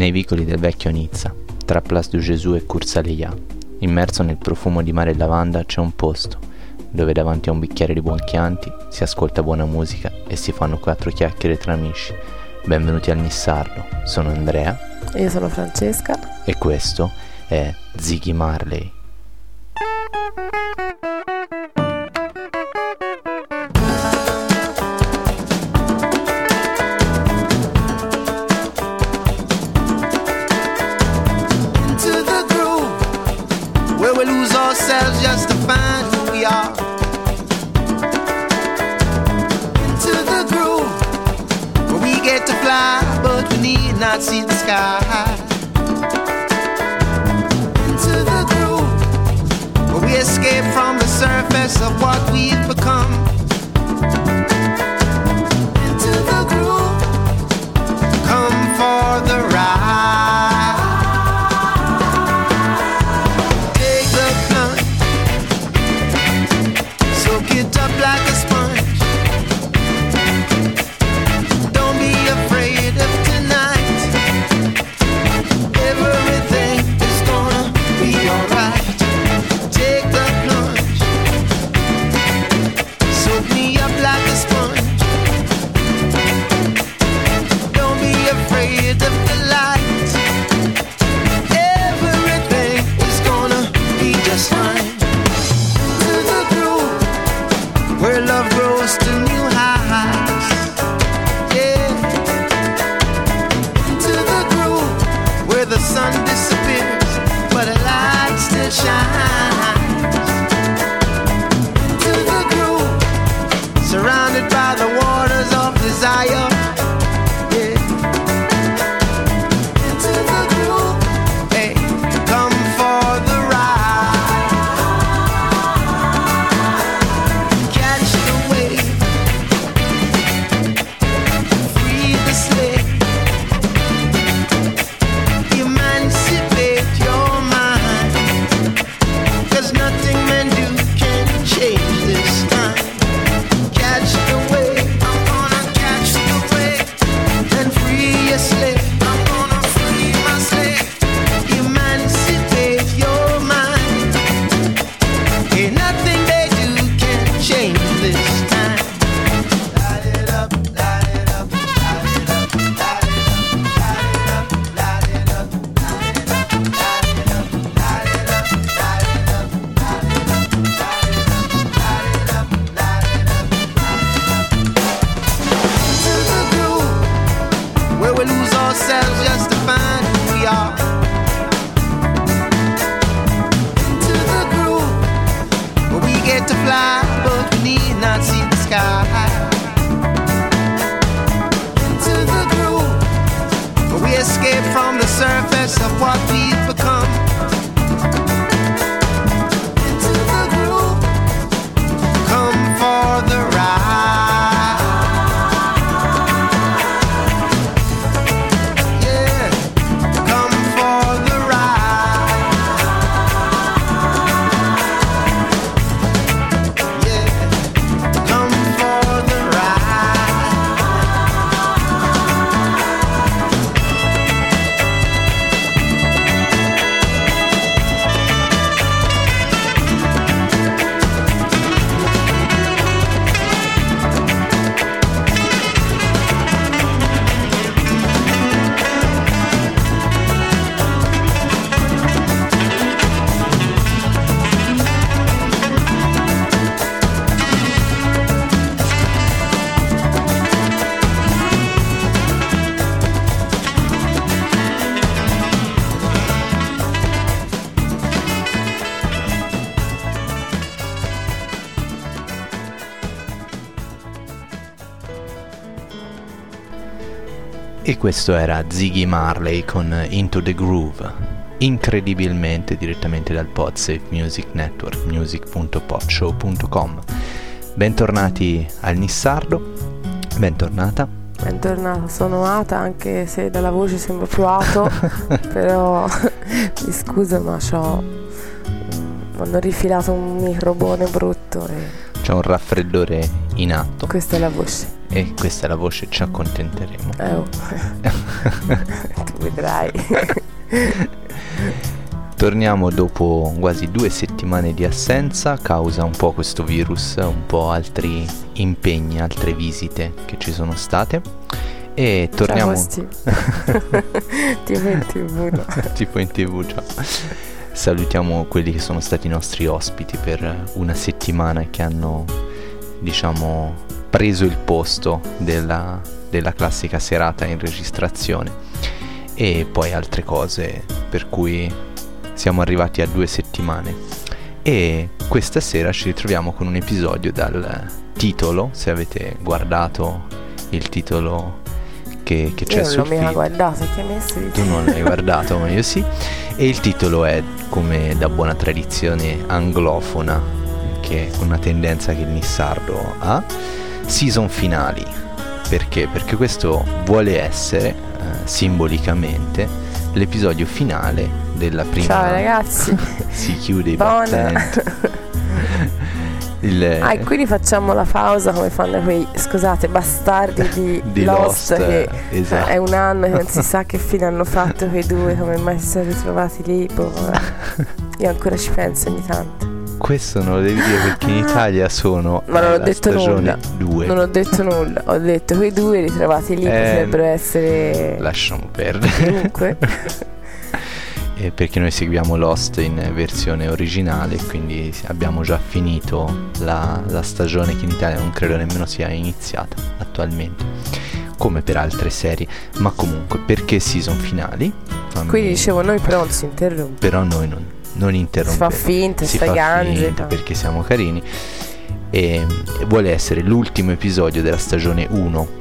nei vicoli del vecchio Nizza, tra Place du Gesù e Cursaleia, immerso nel profumo di mare e lavanda, c'è un posto dove davanti a un bicchiere di buon Chianti si ascolta buona musica e si fanno quattro chiacchiere tra amici. Benvenuti al Nissardo, sono Andrea. Io sono Francesca. E questo è Ziggy Marley. E questo era Ziggy Marley con Into the Groove, incredibilmente direttamente dal Podsafe Music Network, music.podshow.com. Bentornati al Nissardo, bentornata. Bentornata, sono Ata anche se dalla voce sembra più Ato, però mi scuso ma mm, hanno rifilato un microbone brutto e C'è un raffreddore in atto questa è la voce. E questa è la voce, ci accontenteremo. Eh, oh. tu vedrai. Torniamo dopo quasi due settimane di assenza, causa un po' questo virus, un po' altri impegni, altre visite che ci sono state. E torniamo Ciao, tipo in tv, tipo in tv già. Salutiamo quelli che sono stati i nostri ospiti per una settimana che hanno, diciamo, preso il posto della, della classica serata in registrazione. E poi altre cose per cui siamo arrivati a due settimane. E questa sera ci ritroviamo con un episodio dal titolo, se avete guardato il titolo che, che c'è Io non l'ho sul mica feed. guardato, che hai di Tu non l'hai guardato, ma io sì. E il titolo è, come da buona tradizione anglofona, che è una tendenza che il Nissardo ha, Season Finali. Perché? Perché questo vuole essere, eh, simbolicamente, l'episodio finale della prima... Ciao ragazzi. si chiude i. Il, Ah, e quindi facciamo la pausa come fanno quei, scusate, bastardi di, Di Lost, Lost, che esatto. è un anno che non si sa che fine hanno fatto quei due, come mai si sono ritrovati lì, boh. Io ancora ci penso ogni tanto. Questo non lo devi dire perché in Italia sono Ma non ho detto stagione nulla. 2. Non ho detto nulla, ho detto quei due ritrovati lì Eh, potrebbero essere Lasciamo perdere. chiunque. Eh, perché noi seguiamo Lost in versione originale, quindi abbiamo già finito la, la stagione che in Italia non credo nemmeno sia iniziata attualmente, come per altre serie, ma comunque perché season finali? Fammi- Quindi dicevo, noi però non si interrompe. però noi non, non Si interrompiamo. fa finta, si fa ganze. finta perché siamo carini e, vuole essere l'ultimo episodio della stagione 1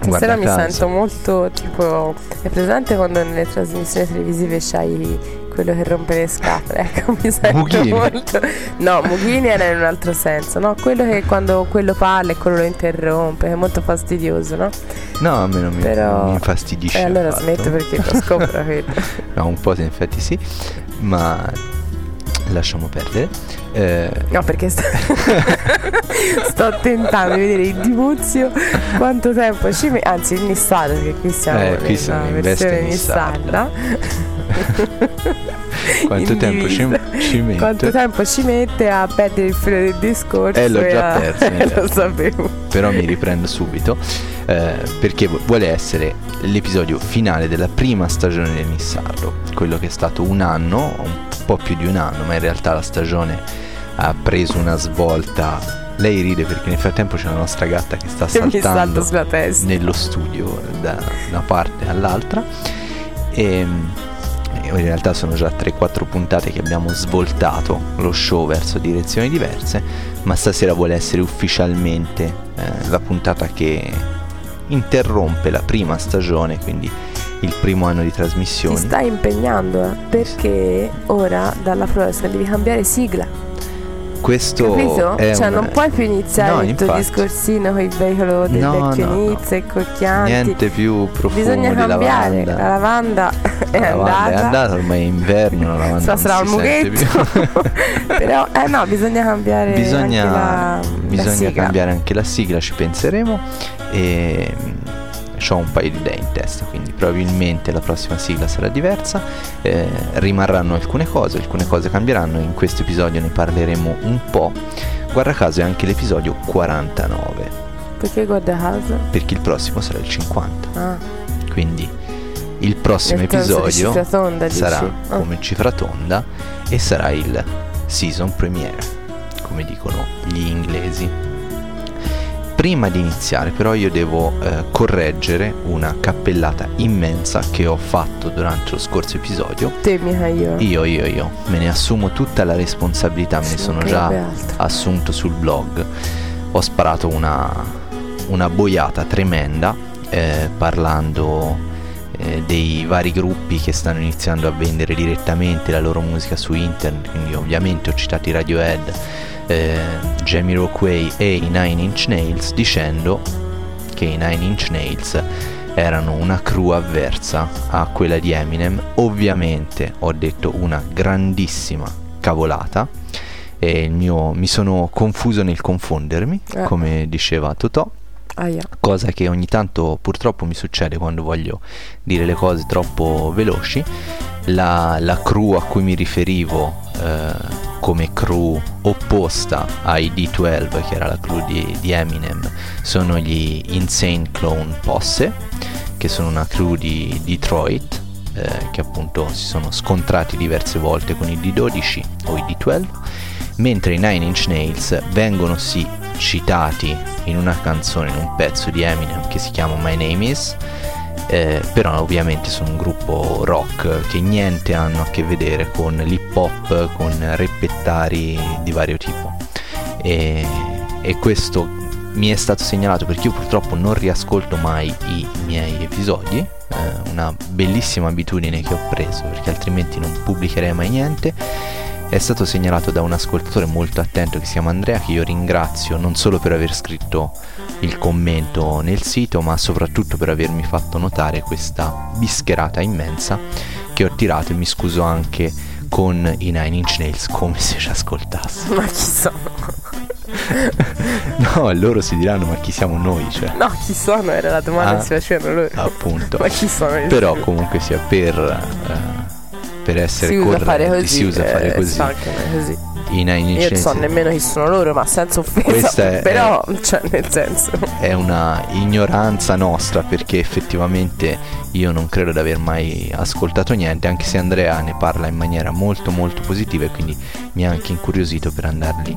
Stasera mi sento molto tipo. È presente quando nelle trasmissioni televisive c'hai quello che rompe le scatole? Ecco, mi sento Mughini. molto. No, Mughini era in un altro senso, no? Quello che quando quello parla e quello lo interrompe, è molto fastidioso, no? no a me non mi, Però- mi infastidisce E allora affatto. smetto perché lo scopro quello. no un po' in effetti sì ma lasciamo perdere Eh, No, perché sto, sto tentando di vedere il dimuzio quanto tempo ci mette. Anzi, il Nissarda, perché qui siamo Eh, qui siamo in versione. Nissarda. quanto tempo ci, ci mette Quanto tempo ci mette a perdere il filo del discorso? Eh, l'ho già a- perso, lo sapevo. però mi riprendo subito eh, perché vu- vuole essere l'episodio finale della prima stagione del Nissardo, quello che è stato un anno, un po' più di un anno, ma in realtà la stagione ha preso una svolta. Lei ride perché nel frattempo c'è la nostra gatta che sta saltando nello studio da una parte all'altra e e in realtà sono già 3-4 puntate che abbiamo svoltato lo show verso direzioni diverse ma stasera vuole essere ufficialmente eh, la puntata che interrompe la prima stagione quindi il primo anno di Ti trasmissioni stai impegnando eh, perché ora dalla prossima devi cambiare sigla. Questo Capito? è Cioè, una- non puoi più iniziare No, il tuo discorsino con il veicolo del No, vecchio no, inizio e col Chianti. niente più profumo Bisogna cambiare. lavanda La lavanda è La lavanda andata. è andata ormai è inverno la lavanda Sa- non sarà un mughetto. Però, eh no, bisogna cambiare bisogna, anche la, la bisogna sigla. cambiare anche la sigla, ci penseremo e ho un paio di idee in testa, quindi probabilmente la prossima sigla sarà diversa, eh, rimarranno alcune cose, alcune cose cambieranno, in questo episodio ne parleremo un po', guarda caso è anche l'episodio 49, Perché guarda caso? perché il prossimo sarà il 50, Ah, quindi il prossimo nel episodio tonda, dici? sarà Ah. come cifra tonda e sarà il season premiere, come dicono gli inglesi. Prima di iniziare però io devo eh, correggere una cappellata immensa che ho fatto durante lo scorso episodio. Te mica io. Io, io, io, me ne assumo tutta la responsabilità, me ne sono già assunto sul blog. Ho sparato una, una boiata tremenda eh, parlando eh, dei vari gruppi che stanno iniziando a vendere direttamente la loro musica su internet, quindi ovviamente ho citato i Radiohead, eh, Jamie Rockway e i Nine Inch Nails dicendo che che i Nine Inch Nails erano una crew avversa a quella di Eminem. Ovviamente ho detto una grandissima cavolata e mio, mi sono confuso nel confondermi, eh. come diceva Totò. Ah, yeah. Cosa che ogni tanto purtroppo mi succede quando voglio dire le cose troppo veloci. La, la crew a cui mi riferivo eh, come crew opposta ai D12, che era la crew di, di Eminem, sono gli Insane Clone Posse, che sono una crew di Detroit, eh, che appunto si sono scontrati diverse volte con i D12 o i D12 mentre i Nine Inch Nails vengono sì citati in una canzone, in un pezzo di Eminem che si chiama My Name Is, eh, però ovviamente sono un gruppo rock che niente hanno a che vedere con l'hip hop, con reppettari di vario tipo. E, e questo mi è stato segnalato perché io purtroppo non riascolto mai i miei episodi, eh, una bellissima abitudine che ho preso perché altrimenti non pubblicherei mai niente è stato segnalato da un ascoltatore molto attento che si chiama Andrea che io ringrazio non solo per aver scritto il commento nel sito ma soprattutto per avermi fatto notare questa bischerata immensa che ho tirato e mi scuso anche con i Nine Inch Nails come se ci ascoltasse. Ma chi sono? no loro si diranno ma chi siamo noi? Cioè. no chi sono? Era la domanda ah, che si facevano loro appunto. Ma chi sono però comunque sia per uh, per essere si usa fare così, si usa fare eh, così. così. I Nine Io non so nemmeno chi sono loro, ma senza offesa. È, però, è, cioè, nel senso. È una ignoranza nostra perché effettivamente io non credo di aver mai ascoltato niente, anche se Andrea ne parla in maniera molto molto positiva e quindi mi ha anche incuriosito per andarli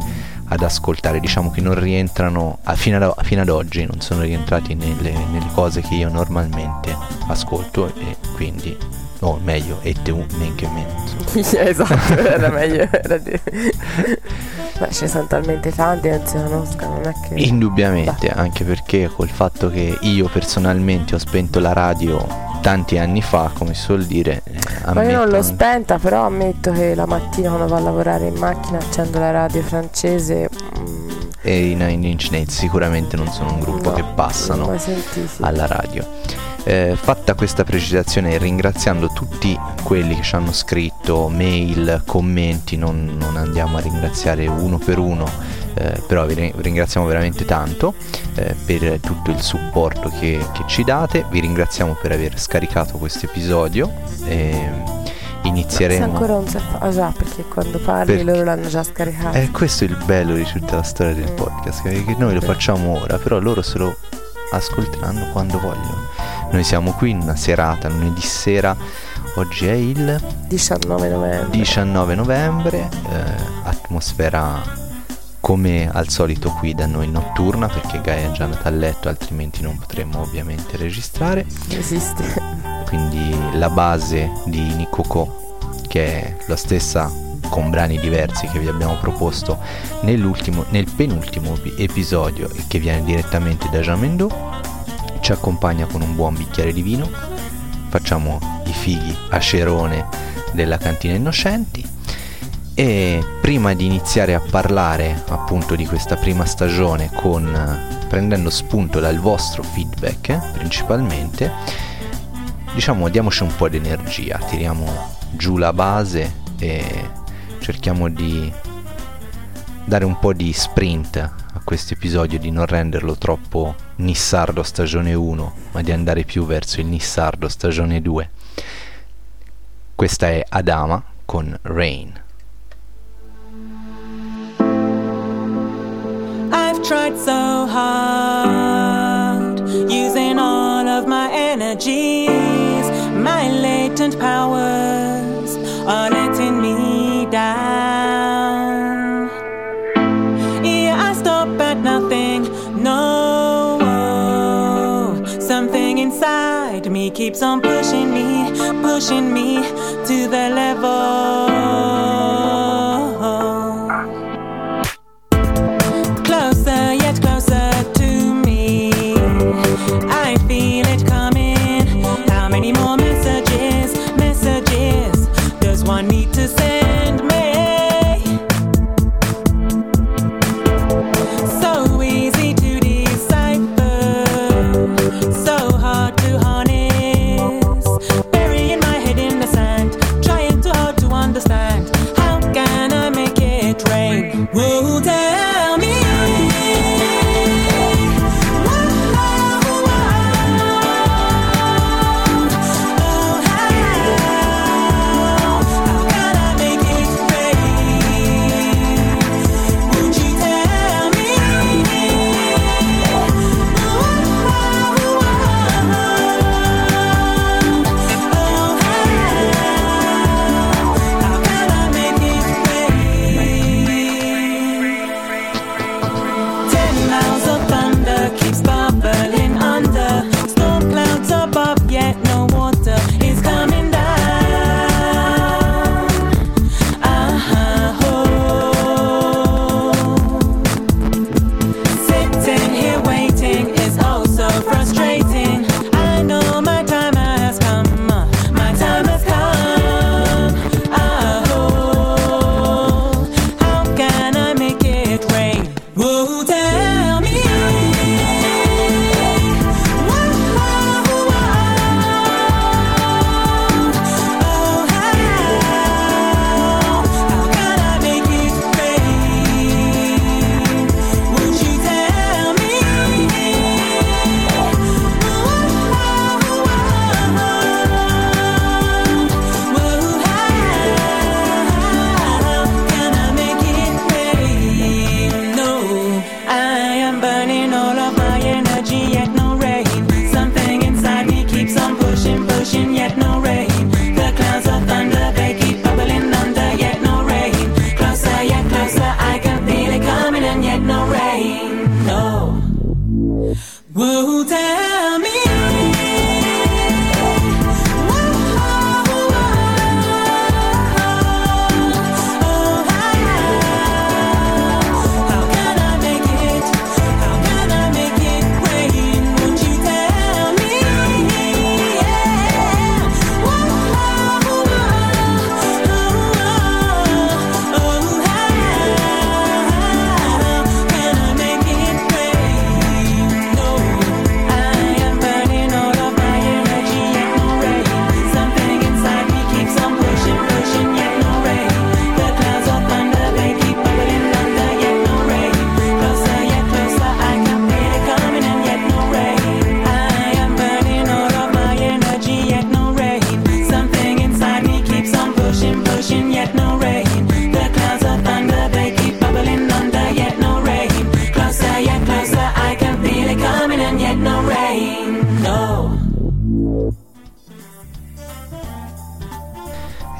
ad ascoltare. Diciamo che non rientrano, a, fino, ad, fino, ad, oggi, non sono rientrati nelle, nelle cose che io normalmente ascolto e quindi o meglio, e te un men che mento. esatto, era meglio. Era di... Ma ci sono talmente tanti, anzi la nostra non è che... Indubbiamente, Beh. anche perché col fatto che io personalmente ho spento la radio tanti anni fa, come si suol dire... Eh, Ma io non l'ho spenta, però ammetto che la mattina quando vado a lavorare in macchina accendo la radio francese... Mm, e i Nine Inch Nails sicuramente non sono un gruppo no, che passano alla radio. Eh, fatta questa precisazione ringraziando tutti quelli che ci hanno scritto mail, commenti, non, non andiamo a ringraziare uno per uno, eh, però vi ringraziamo veramente tanto eh, per tutto il supporto che, che, ci date, vi ringraziamo per aver scaricato questo episodio. inizieremo. Ma ancora non si fa. Ah già, perché quando parli per... loro l'hanno già scaricato. Eh, questo è il bello di tutta la storia del podcast, che noi lo facciamo ora, però loro se lo ascolteranno quando vogliono. Noi siamo qui in una serata, lunedì sera, oggi è il 19 novembre, 19 novembre eh, atmosfera come al solito qui da noi notturna perché Gaia è già andata a letto altrimenti non potremmo ovviamente registrare. Esiste. Quindi la base di Nikoko che è la stessa con brani diversi che vi abbiamo proposto nell'ultimo, nel penultimo episodio e che viene direttamente da Jean Mendo ci accompagna con un buon bicchiere di vino, facciamo i fighi a cerone della cantina Innocenti. E prima di iniziare a parlare appunto di questa prima stagione con prendendo spunto dal vostro feedback eh, principalmente diciamo diamoci un po' di energia tiriamo giù la base e cerchiamo di dare un po' di sprint questo episodio di non renderlo troppo Nissardo stagione 1, ma di andare più verso il Nissardo stagione 2. Questa è Adama con Rain. I've tried so hard, using all of my energies, my latent powers are me keeps on pushing me, pushing me to the level.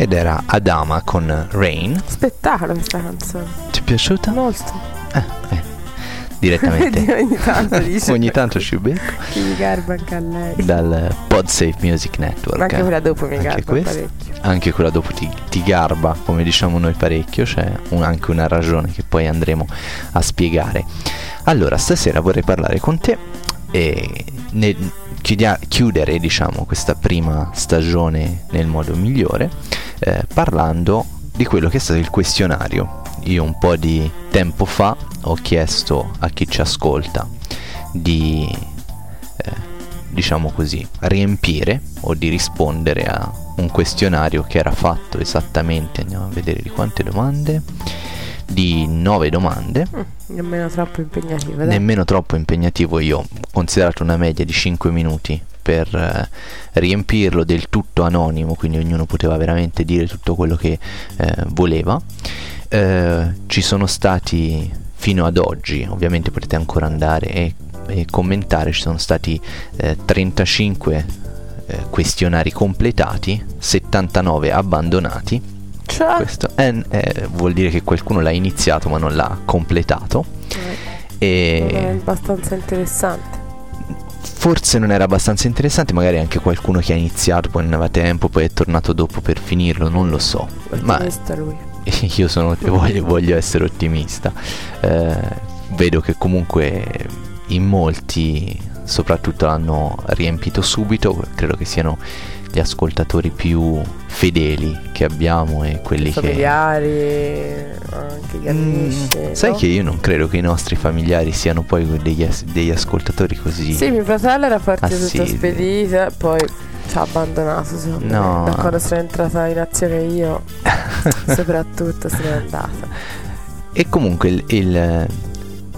Ed era Adama con Rain. Spettacolo questa canzone. Ti è piaciuta? Molto. Eh, eh. Direttamente. Ogni tanto dice. Ogni tanto ci becco. Che mi garba anche a lei. Dal PodSafe Music Network. Ma anche quella dopo mi Anche garba questa. parecchio. Anche quella dopo ti, ti garba, come diciamo noi parecchio, c'è un- anche una ragione che poi andremo a spiegare. Allora, stasera vorrei parlare con te e ne- chiudia- chiudere, diciamo, questa prima stagione nel modo migliore, eh, parlando di quello che è stato il questionario. Io un po' di tempo fa ho chiesto a chi ci ascolta di eh, diciamo così, riempire o di rispondere a un questionario che era fatto esattamente, andiamo a vedere di quante domande, di nove domande, Mm, nemmeno troppo impegnativo. Dai. nemmeno troppo impegnativo, io ho considerato una media di 5 minuti per eh, riempirlo del tutto anonimo, quindi ognuno poteva veramente dire tutto quello che eh, voleva. Eh, ci sono stati fino ad oggi, ovviamente potete ancora andare e, e commentare, ci sono stati eh, 35 eh, questionari completati, 79 abbandonati. Cioè, Questo è- è- vuol dire che qualcuno l'ha iniziato ma non l'ha completato. eh, non è E abbastanza interessante. forse non era abbastanza interessante, magari anche qualcuno che ha iniziato, poi non aveva tempo, poi è tornato dopo per finirlo, non lo so. Ma Ottimista lui. io sono, voglio, voglio essere ottimista. Eh, vedo che comunque in molti, soprattutto l'hanno riempito subito, credo che siano gli ascoltatori più fedeli che abbiamo e quelli I che... familiari, anche gli Mm, amici. sai no? che io non credo che i nostri familiari siano poi degli, as- degli ascoltatori così... Sì, mio fratello era partito spedito e poi ci ha abbandonato secondo No. me. Da quando sono entrata in azione io, soprattutto se n'è andata. E comunque il, il-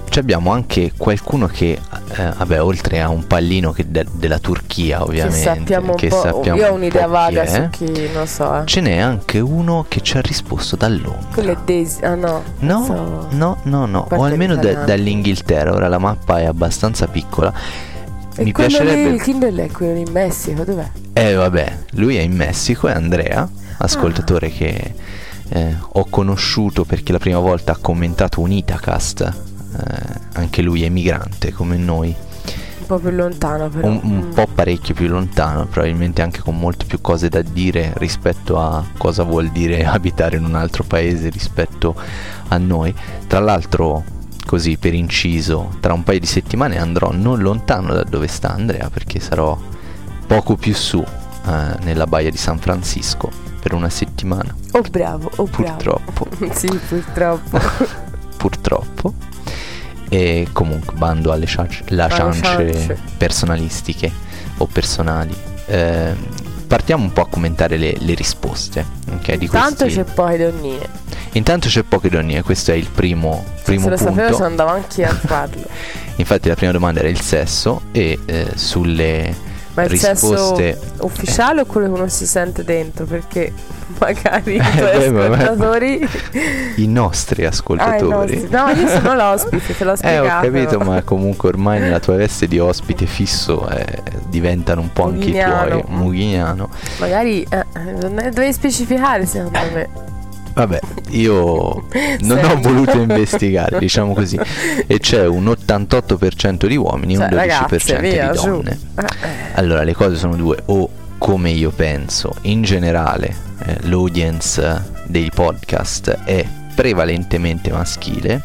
ci abbiamo anche qualcuno che, eh, vabbè, oltre a un pallino che de- della Turchia, ovviamente, Che sappiamo un che po'. sappiamo io ho un un'idea vaga su chi, non so. Eh. Ce n'è anche uno che ci ha risposto da Londra. Quello è Daisy. Ah no. No, so- no, no, no, o almeno da- dall'Inghilterra. Ora la mappa è abbastanza piccola. E Mi piacerebbe. lì, il Kindle è quello in Messico, dov'è? Eh vabbè, lui è in Messico, è Andrea, ascoltatore Ah. che eh, ho conosciuto perché la prima volta ha commentato un Itacast, eh, anche lui è migrante come noi, po' più lontano però. un, un Mm. po' parecchio più lontano, probabilmente anche con molte più cose da dire rispetto a cosa vuol dire abitare in un altro paese rispetto a noi. Tra l'altro, così per inciso, tra un paio di settimane andrò non lontano da dove sta Andrea perché sarò poco più su eh, nella baia di San Francisco per una settimana. Oh bravo, oh bravo. Purtroppo, sì, purtroppo. purtroppo. E comunque bando alle ciance. personalistiche o personali. Eh, partiamo un po' a commentare le, le risposte. ok, di Tanto questi- c'è poche donnine. Intanto c'è poche donne, questo è il primo, primo Se lo punto. sapevo se andavo anche a farlo. Infatti la prima domanda era il sesso e eh, sulle Ma il risposte sesso ufficiale o quello che non si sente dentro? Perché magari i tuoi beh, vabbè. ascoltatori... i nostri Ah, i ascoltatori. No, io sono l'ospite, te l'ho Eh, spiegato. ho capito, ma comunque ormai nella tua veste di ospite fisso eh, diventano un po' anche i tuoi. Mughignano. Magari eh, è- dovevi specificare secondo me. Vabbè, io non ho voluto investigare, diciamo così. E c'è un 88% di uomini e Cioè, un 12% ragazze, via, di donne. Eh, eh. Allora, le cose sono due, o come io penso, in generale eh, l'audience dei podcast è prevalentemente maschile,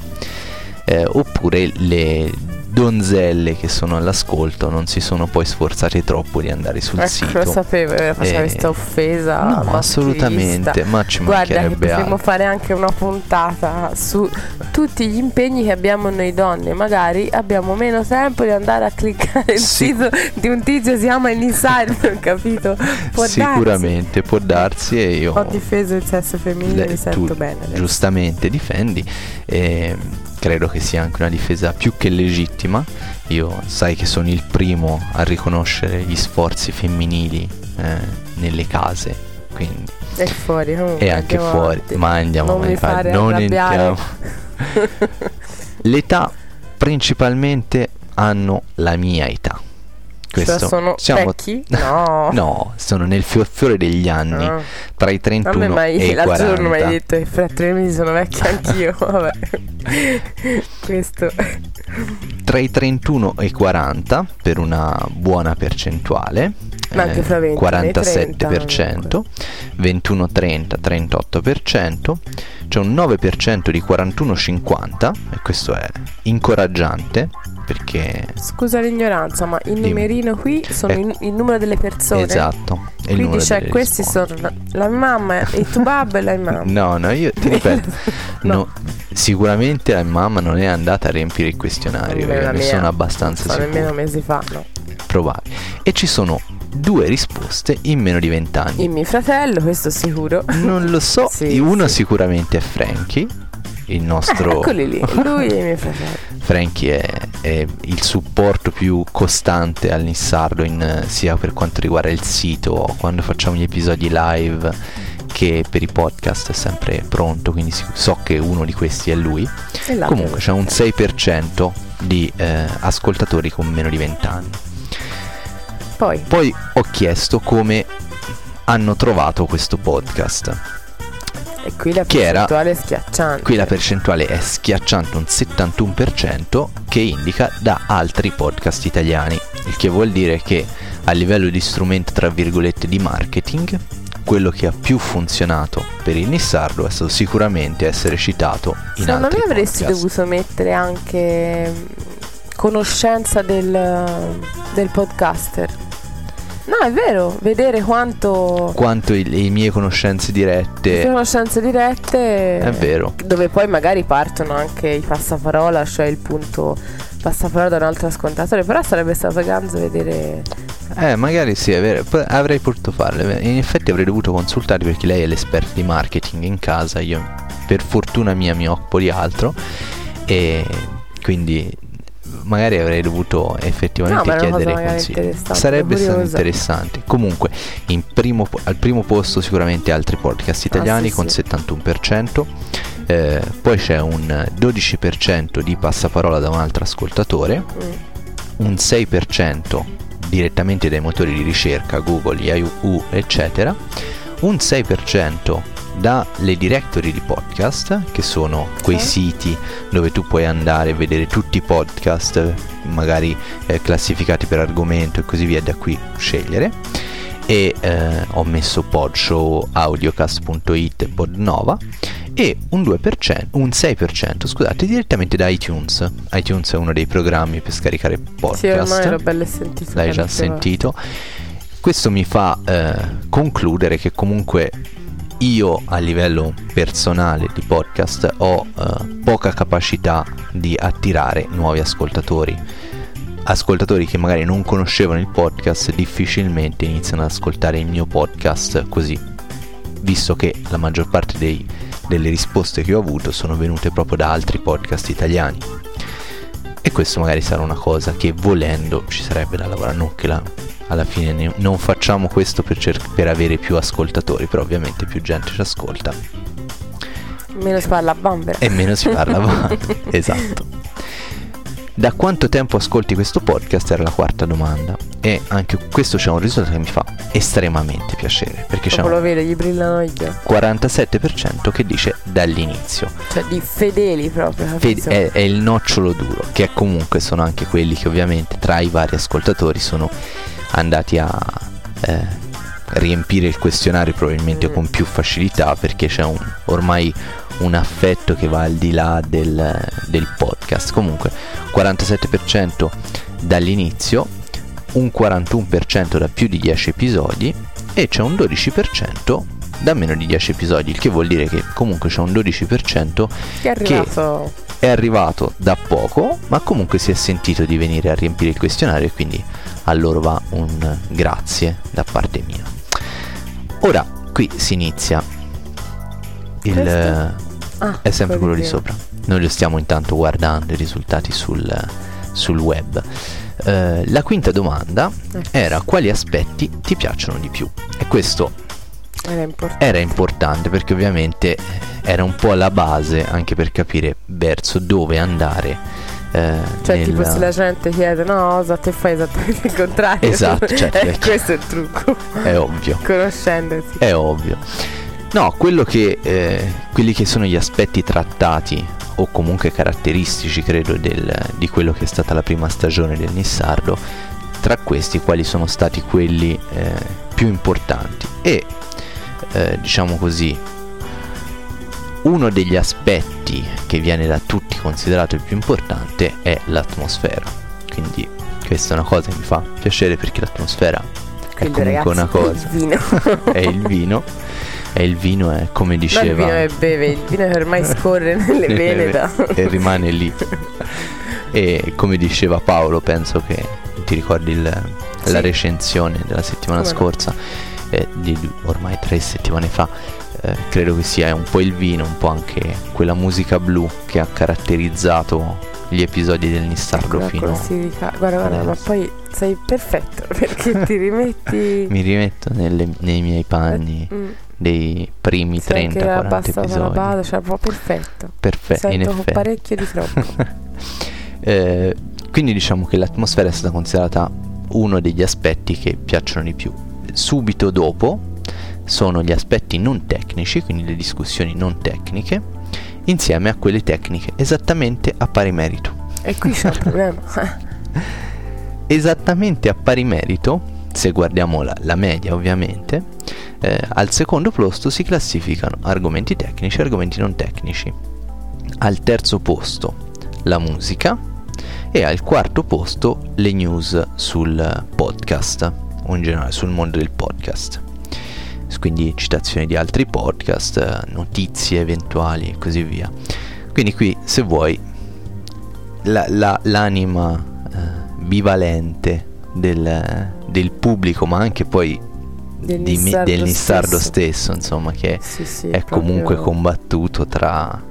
eh, oppure le donzelle che sono all'ascolto non si sono poi sforzate troppo di andare sul Ecco, sito. lo sapevo, faceva Eh, questa offesa. No, maschilista. assolutamente, ma ci Guarda che mancherebbe potremmo altro. fare anche una puntata su tutti gli impegni che abbiamo noi donne. Magari abbiamo meno tempo di andare a cliccare il Sì. sito di un tizio si chiama Insider, capito? Può Sicuramente può darsi e io darsi. Ho difeso il sesso femminile, Le- mi sento bene. adesso. giustamente difendi e credo che sia anche una difesa più che legittima io sai che sono il primo a riconoscere gli sforzi femminili eh, nelle case quindi E fuori, comunque. e anche fuori avanti. ma andiamo Non avanti, fare non entriamo l'età principalmente hanno la mia età questo cioè sono siamo vecchi? No. no sono nel fior- fiore degli anni Ah. tra i A me 31 mai, e i l'altro 40 giorno mi hai detto che fra tre mesi sono vecchia anch'io. Vabbè. Questo. tra i 31 e i 40 per una buona percentuale Ma anche fra 21 e 47% 21 30 38% c'è un 9% di 41-50 e questo è incoraggiante perché Scusa l'ignoranza, ma il numerino qui sono Eh, il, il numero delle persone. esatto Quindi delle questi risposte. sono la, mamma, il tuo babbo e la mamma. No, no, io ti ripeto, No. no, sicuramente la mamma non è andata a riempire il questionario, la ne sono abbastanza Non so nemmeno sicuro, mesi fa, no. probabile. E ci sono due risposte in meno di 20 anni. Il mio fratello, questo sicuro. Non lo so, Sì, uno sì. sicuramente è Frankie, il nostro eccoli lì, lui e i miei fratelli. Frankie è, è il supporto più costante al Nissardo in, sia per quanto riguarda il sito, quando facciamo gli episodi live che per i podcast è sempre pronto, quindi so che uno di questi è lui. Comunque c'è un 6% di eh, ascoltatori con meno di 20 anni. Poi, Poi ho chiesto come hanno trovato questo podcast. Qui la Chi era? percentuale è schiacciante. Qui la percentuale è schiacciante, un 71% che indica da altri podcast italiani, il che vuol dire che a livello di strumento tra virgolette di marketing, quello che ha più funzionato per il Nissardo è stato sicuramente essere citato in Secondo altri me avresti podcast. dovuto mettere anche mm, conoscenza del, del podcaster. No, è vero, vedere quanto Quanto le mie conoscenze dirette conoscenze dirette è vero. dove poi magari partono anche i passaparola, cioè il punto passaparola da un altro ascoltatore, però sarebbe stato ganzo vedere Eh, magari sì, è vero. P- avrei potuto farle. In effetti avrei dovuto consultarli perché lei è l'esperto di marketing in casa. Io, per fortuna mia, mi occupo di altro. E quindi magari avrei dovuto effettivamente No, chiedere consigli. Sarebbe stato interessante. Comunque, in primo al primo posto sicuramente altri podcast italiani Ah, sì, con sì. 71%. Eh, poi c'è un 12% di passaparola da un altro ascoltatore mm, un 6% direttamente dai motori di ricerca Google, Yahoo, eccetera, un 6% dalle directory di podcast, che sono quei Sì. siti dove tu puoi andare e vedere tutti i podcast, magari eh, classificati per argomento e così via, da qui scegliere. E eh, ho messo Podshow, Audiocast.it e Podnova e un 2%, un 6%, scusate, direttamente da iTunes. iTunes è uno dei programmi per scaricare podcast. Sì, ormai l'ho bello sentito. L'hai già sentito. Questo mi fa eh, concludere che comunque io a livello personale di podcast ho eh, poca capacità di attirare nuovi ascoltatori. Ascoltatori che magari non conoscevano il podcast difficilmente iniziano ad ascoltare il mio podcast così, visto che la maggior parte dei- delle risposte che ho avuto sono venute proprio da altri podcast italiani. E questo magari sarà una cosa che volendo ci sarebbe da lavorare, non che la- alla fine ne- non facciamo questo per, cer- per avere più ascoltatori, però ovviamente più gente ci ascolta Meno si parla a bambera. e meno si parla avanti. esatto. Da quanto tempo ascolti questo podcast era la quarta domanda e anche questo c'è un risultato che mi fa estremamente piacere perché c'è Dopo lo un vedo, gli brillano gli occhi. 47% che dice dall'inizio. Cioè di fedeli proprio. Capito? è, è il nocciolo duro, che comunque sono anche quelli che ovviamente tra i vari ascoltatori sono andati a eh, riempire il questionario probabilmente con più facilità perché c'è un, ormai un affetto che va al di là del, del podcast. Comunque 47% dall'inizio, un 41% da più di 10 episodi e c'è un 12% da meno di 10 episodi, il che vuol dire che comunque c'è un 12% Che è arrivato. È arrivato da poco, ma comunque si è sentito di venire a riempire il questionario e quindi a loro va un grazie da parte mia. Ora, qui si inizia. Il, Ah, è sempre quello di sopra. Noi lo stiamo intanto guardando i risultati sul, sul web. Eh, la quinta domanda Eh, era quali aspetti ti piacciono di più? E questo Era importante. era importante perché ovviamente era un po' la base anche per capire verso dove andare. eh, Cioè, nel- tipo se la gente chiede, no, Osa, te fai esattamente il contrario. Esatto, certo, Eh, questo è il trucco. È ovvio, Conoscendosi. è ovvio. No, quello che, eh, quelli che sono gli aspetti trattati o comunque caratteristici, credo, del- di quello che è stata la prima stagione del Nissardo, tra questi quali sono stati quelli eh, più importanti. E eh, diciamo così, uno degli aspetti che viene da tutti considerato il più importante è l'atmosfera. Quindi questa è una cosa che mi fa piacere perché l'atmosfera è Quindi, comunque una ragazzi, cosa. Il vino. è il vino. E il vino è come Ma il diceva. vino è beve, il vino che ormai scorre nelle vene da... e rimane lì. E come diceva Paolo, penso che ti ricordi il- la Sì. recensione della settimana Come no. Eh, di ormai tre settimane fa. eh, credo che sia un po' il vino, un po' anche quella musica blu che ha caratterizzato gli episodi del Nissardo Eccola, fino rica- Guarda, guarda, ma poi sei perfetto perché ti rimetti... Mi rimetto nelle- nei miei panni Mm, dei primi sei anche 30-40 abbastanza la episodi. base, cioè proprio perfetto. Perfetto, in effetti. parecchio di troppo. Eh, quindi diciamo che l'atmosfera è stata considerata uno degli aspetti che piacciono di più. Subito dopo sono gli aspetti non tecnici, quindi le discussioni non tecniche, insieme a quelle tecniche, esattamente a pari merito. E qui c'è un problema. Esattamente a pari merito, se guardiamo la, la media ovviamente, eh, al secondo posto si classificano argomenti tecnici e argomenti non tecnici. Al terzo posto la musica e al quarto posto le news sul podcast o in generale sul mondo del podcast. Quindi citazioni di altri podcast, notizie eventuali e così via. Quindi qui se vuoi la- la- l'anima eh, bivalente del, del pubblico ma anche poi Del di me- Nissardo del Nissardo stesso. stesso insomma che Sì, sì, è comunque proprio- combattuto tra,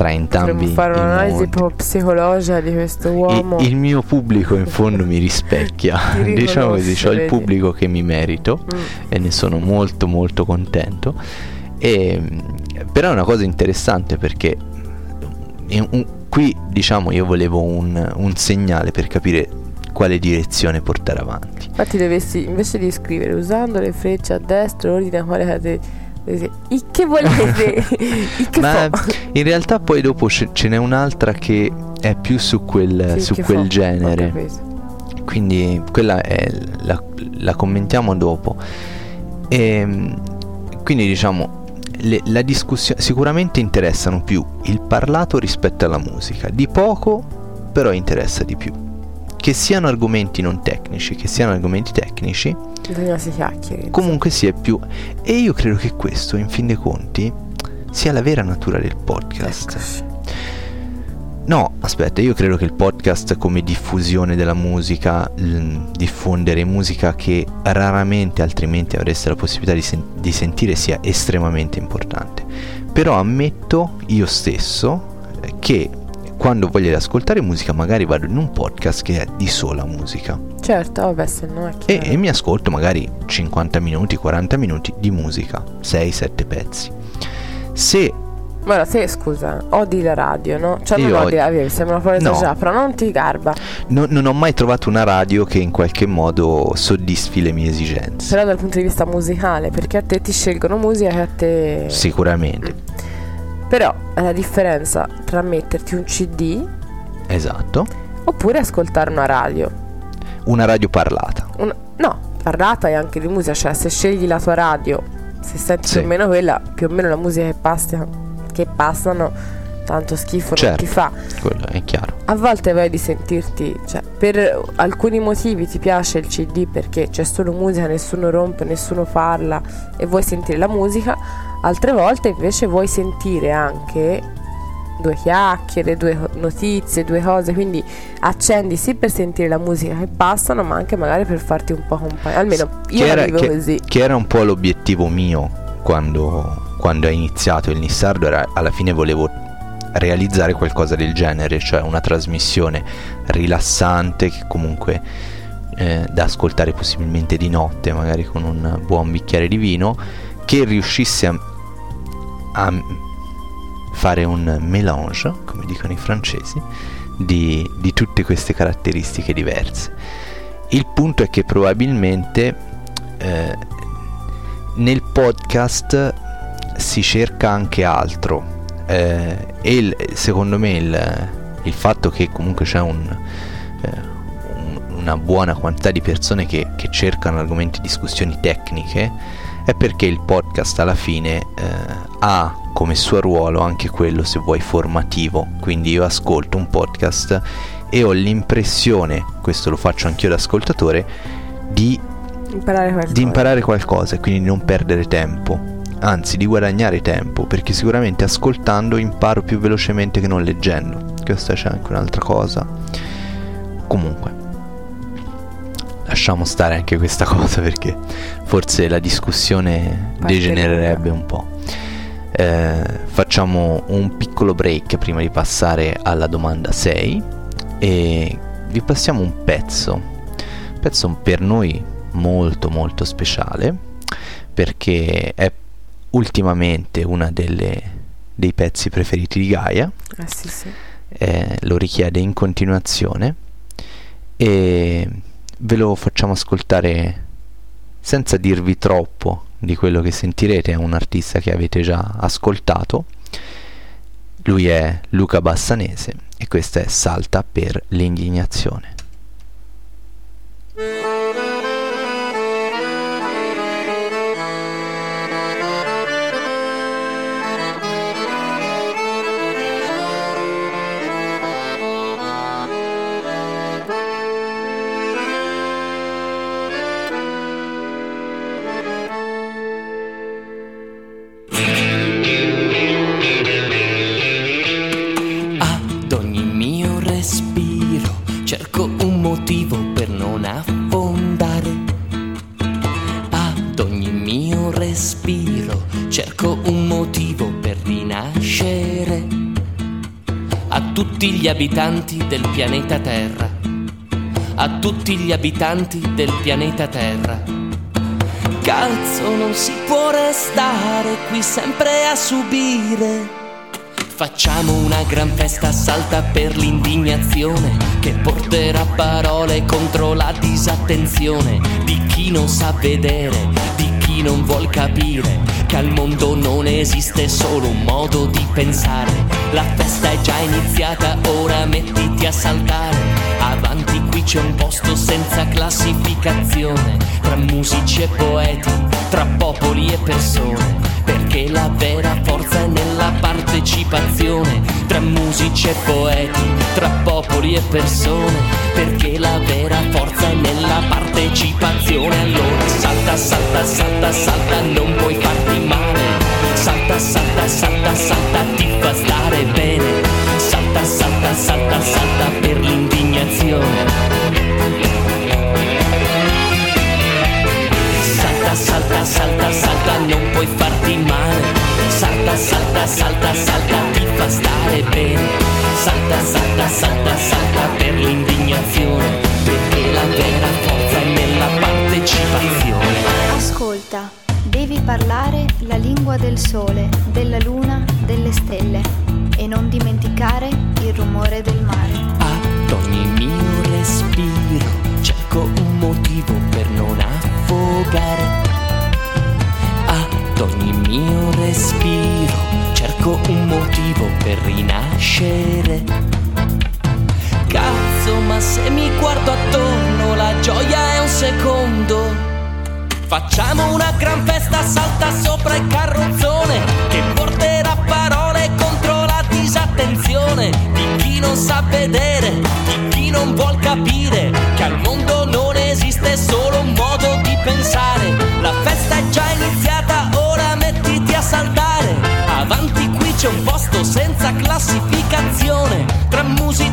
tra entrambi Potremmo fare un'analisi psicologica di questo uomo. il mio pubblico in fondo mi rispecchia. Diciamo così ho il pubblico che mi merito Mm. e ne sono molto molto contento. E, però è una cosa interessante perché in un- qui diciamo io volevo un, un segnale per capire quale direzione portare avanti. Infatti dovresti, invece di scrivere usando le frecce a destra, ordina quale cate... I che volete? I che ma fo? in realtà poi dopo ce, ce n'è un'altra che è più su quel, Sì, su quel genere. quindi quella è la, la commentiamo dopo. E quindi diciamo le- la discussione sicuramente interessano più il parlato rispetto alla musica. Di poco però interessa di più che siano argomenti non tecnici che siano argomenti tecnici Bisogna si chiacchiere. comunque sia più e io credo che questo in fin dei conti sia la vera natura del podcast Eccoci. No, aspetta, io credo che il podcast come diffusione della musica, l- diffondere musica che raramente altrimenti avreste la possibilità di, sen- di sentire sia estremamente importante. Però ammetto io stesso che quando voglio ascoltare musica magari vado in un podcast che è di sola musica. Certo, vabbè, se no è e, chiaro. e mi ascolto magari 50 minuti, 40 minuti di musica, 6-7 pezzi. Se Guarda, te scusa, odi la radio, no? Cioè, Io non odi odio- la radio, sembra una parola No. esagerata, però non ti garba. no- non ho mai trovato una radio che in qualche modo soddisfi le mie esigenze. Però dal punto di vista musicale, perché a te ti scelgono musica che a te... Sicuramente, Però la differenza tra metterti un CD esatto. oppure ascoltare una radio. Una radio parlata. Un- no, parlata e anche di musica, cioè se scegli la tua radio, se senti Sì. più o meno quella, più o meno la musica che, passa, che passano, tanto schifo non Certo. ti fa. Quello è chiaro. A volte vai di sentirti, cioè per alcuni motivi ti piace il CD perché c'è solo musica, nessuno rompe, nessuno parla e vuoi sentire la musica, altre volte invece vuoi sentire anche due chiacchiere, due notizie, due cose, quindi accendi sì per sentire la musica che passano, ma anche magari per farti un po' compagnia. Almeno io che era, che- così. che era un po' l'obiettivo mio quando, quando è iniziato il Nissardo era alla fine volevo realizzare qualcosa del genere cioè una trasmissione rilassante che comunque eh, da ascoltare possibilmente di notte magari con un buon bicchiere di vino che riuscisse a, a fare un mélange come dicono i francesi di, di tutte queste caratteristiche diverse. Il punto è che probabilmente eh, nel podcast si cerca anche altro. Eh, e il- secondo me il, il fatto che comunque c'è un, eh, un- una buona quantità di persone che, che cercano argomenti di discussioni tecniche è perché il podcast alla fine eh, ha come suo ruolo anche quello se vuoi formativo quindi io ascolto un podcast e ho l'impressione questo lo faccio anch'io da ascoltatore di Imparare qualcosa. di imparare qualcosa e quindi di non perdere tempo, anzi di guadagnare tempo, perché sicuramente ascoltando imparo più velocemente che non leggendo. Questa c'è anche un'altra cosa. Comunque, lasciamo stare anche questa cosa perché forse la discussione degenererebbe un po'. Eh, facciamo un piccolo break prima di passare alla domanda 6 e vi passiamo un pezzo, un pezzo per noi molto molto speciale perché è ultimamente delle dei pezzi preferiti di Gaia Eh sì, sì. eh, lo richiede in continuazione e ve lo facciamo ascoltare senza dirvi troppo di quello che sentirete, è un artista che avete già ascoltato. Lui è Luca Bassanese e questa è Salta per l'indignazione. Tutti gli abitanti del pianeta Terra. A tutti gli abitanti del pianeta Terra. Cazzo, non si può restare qui sempre a subire. Facciamo una gran festa salta per l'indignazione che porterà parole contro la disattenzione di chi non sa vedere, di non vuol capire che al mondo non esiste solo un modo di pensare. La festa è già iniziata, ora mettiti a saltare. Avanti qui c'è un posto senza classificazione tra musici e poeti, tra popoli e persone perché la vera forza è nella partecipazione tra musici e poeti, tra popoli e persone, perché la vera forza è nella partecipazione. Allora salta, salta, salta, salta, non puoi farti male. Salta, salta, salta, salta, ti fa stare bene. Salta, salta, salta, salta per l'indignazione. Salta, salta, salta, salta, non senti male Salta, salta, salta, salta, ti fa stare bene. Salta, salta, salta, salta per l'indignazione Perché la vera forza è nella partecipazione. Ascolta, devi parlare la lingua del sole, della luna, delle stelle E non dimenticare il rumore del mare. Ad ogni mio respiro cerco un motivo per non affogare Ogni mio respiro cerco un motivo per rinascere. Cazzo, ma se mi guardo attorno la gioia è un secondo. Facciamo una gran festa, salta sopra il carrozzone che porterà parole contro la disattenzione di chi non sa vedere, di chi non vuol capire che al mondo non esiste solo un modo di pensare. La festa è già iniziata, c'è un posto senza classificazione. Tra musici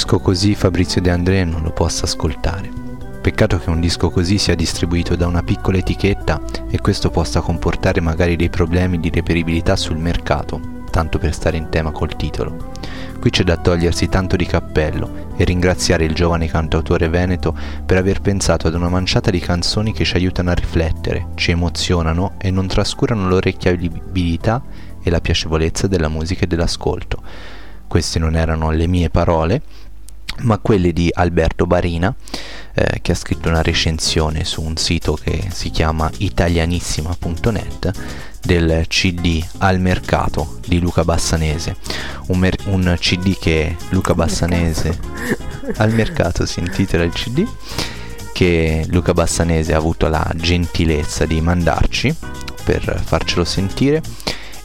disco così Fabrizio De André non lo possa ascoltare. Peccato che un disco così sia distribuito da una piccola etichetta e questo possa comportare magari dei problemi di reperibilità sul mercato, tanto per stare in tema col titolo. Qui c'è da togliersi tanto di cappello e ringraziare il giovane cantautore veneto per aver pensato ad una manciata di canzoni che ci aiutano a riflettere, ci emozionano e non trascurano l'orecchiabilità e la piacevolezza della musica e dell'ascolto. Queste non erano le mie parole, ma quelle di Alberto Barina, eh, che ha scritto una recensione su un sito che si chiama italianissima.net del CD Al mercato di Luca Bassanese, un, mer- un CD che Luca Bassanese al mercato si intitola il CD che Luca Bassanese ha avuto la gentilezza di mandarci per farcelo sentire.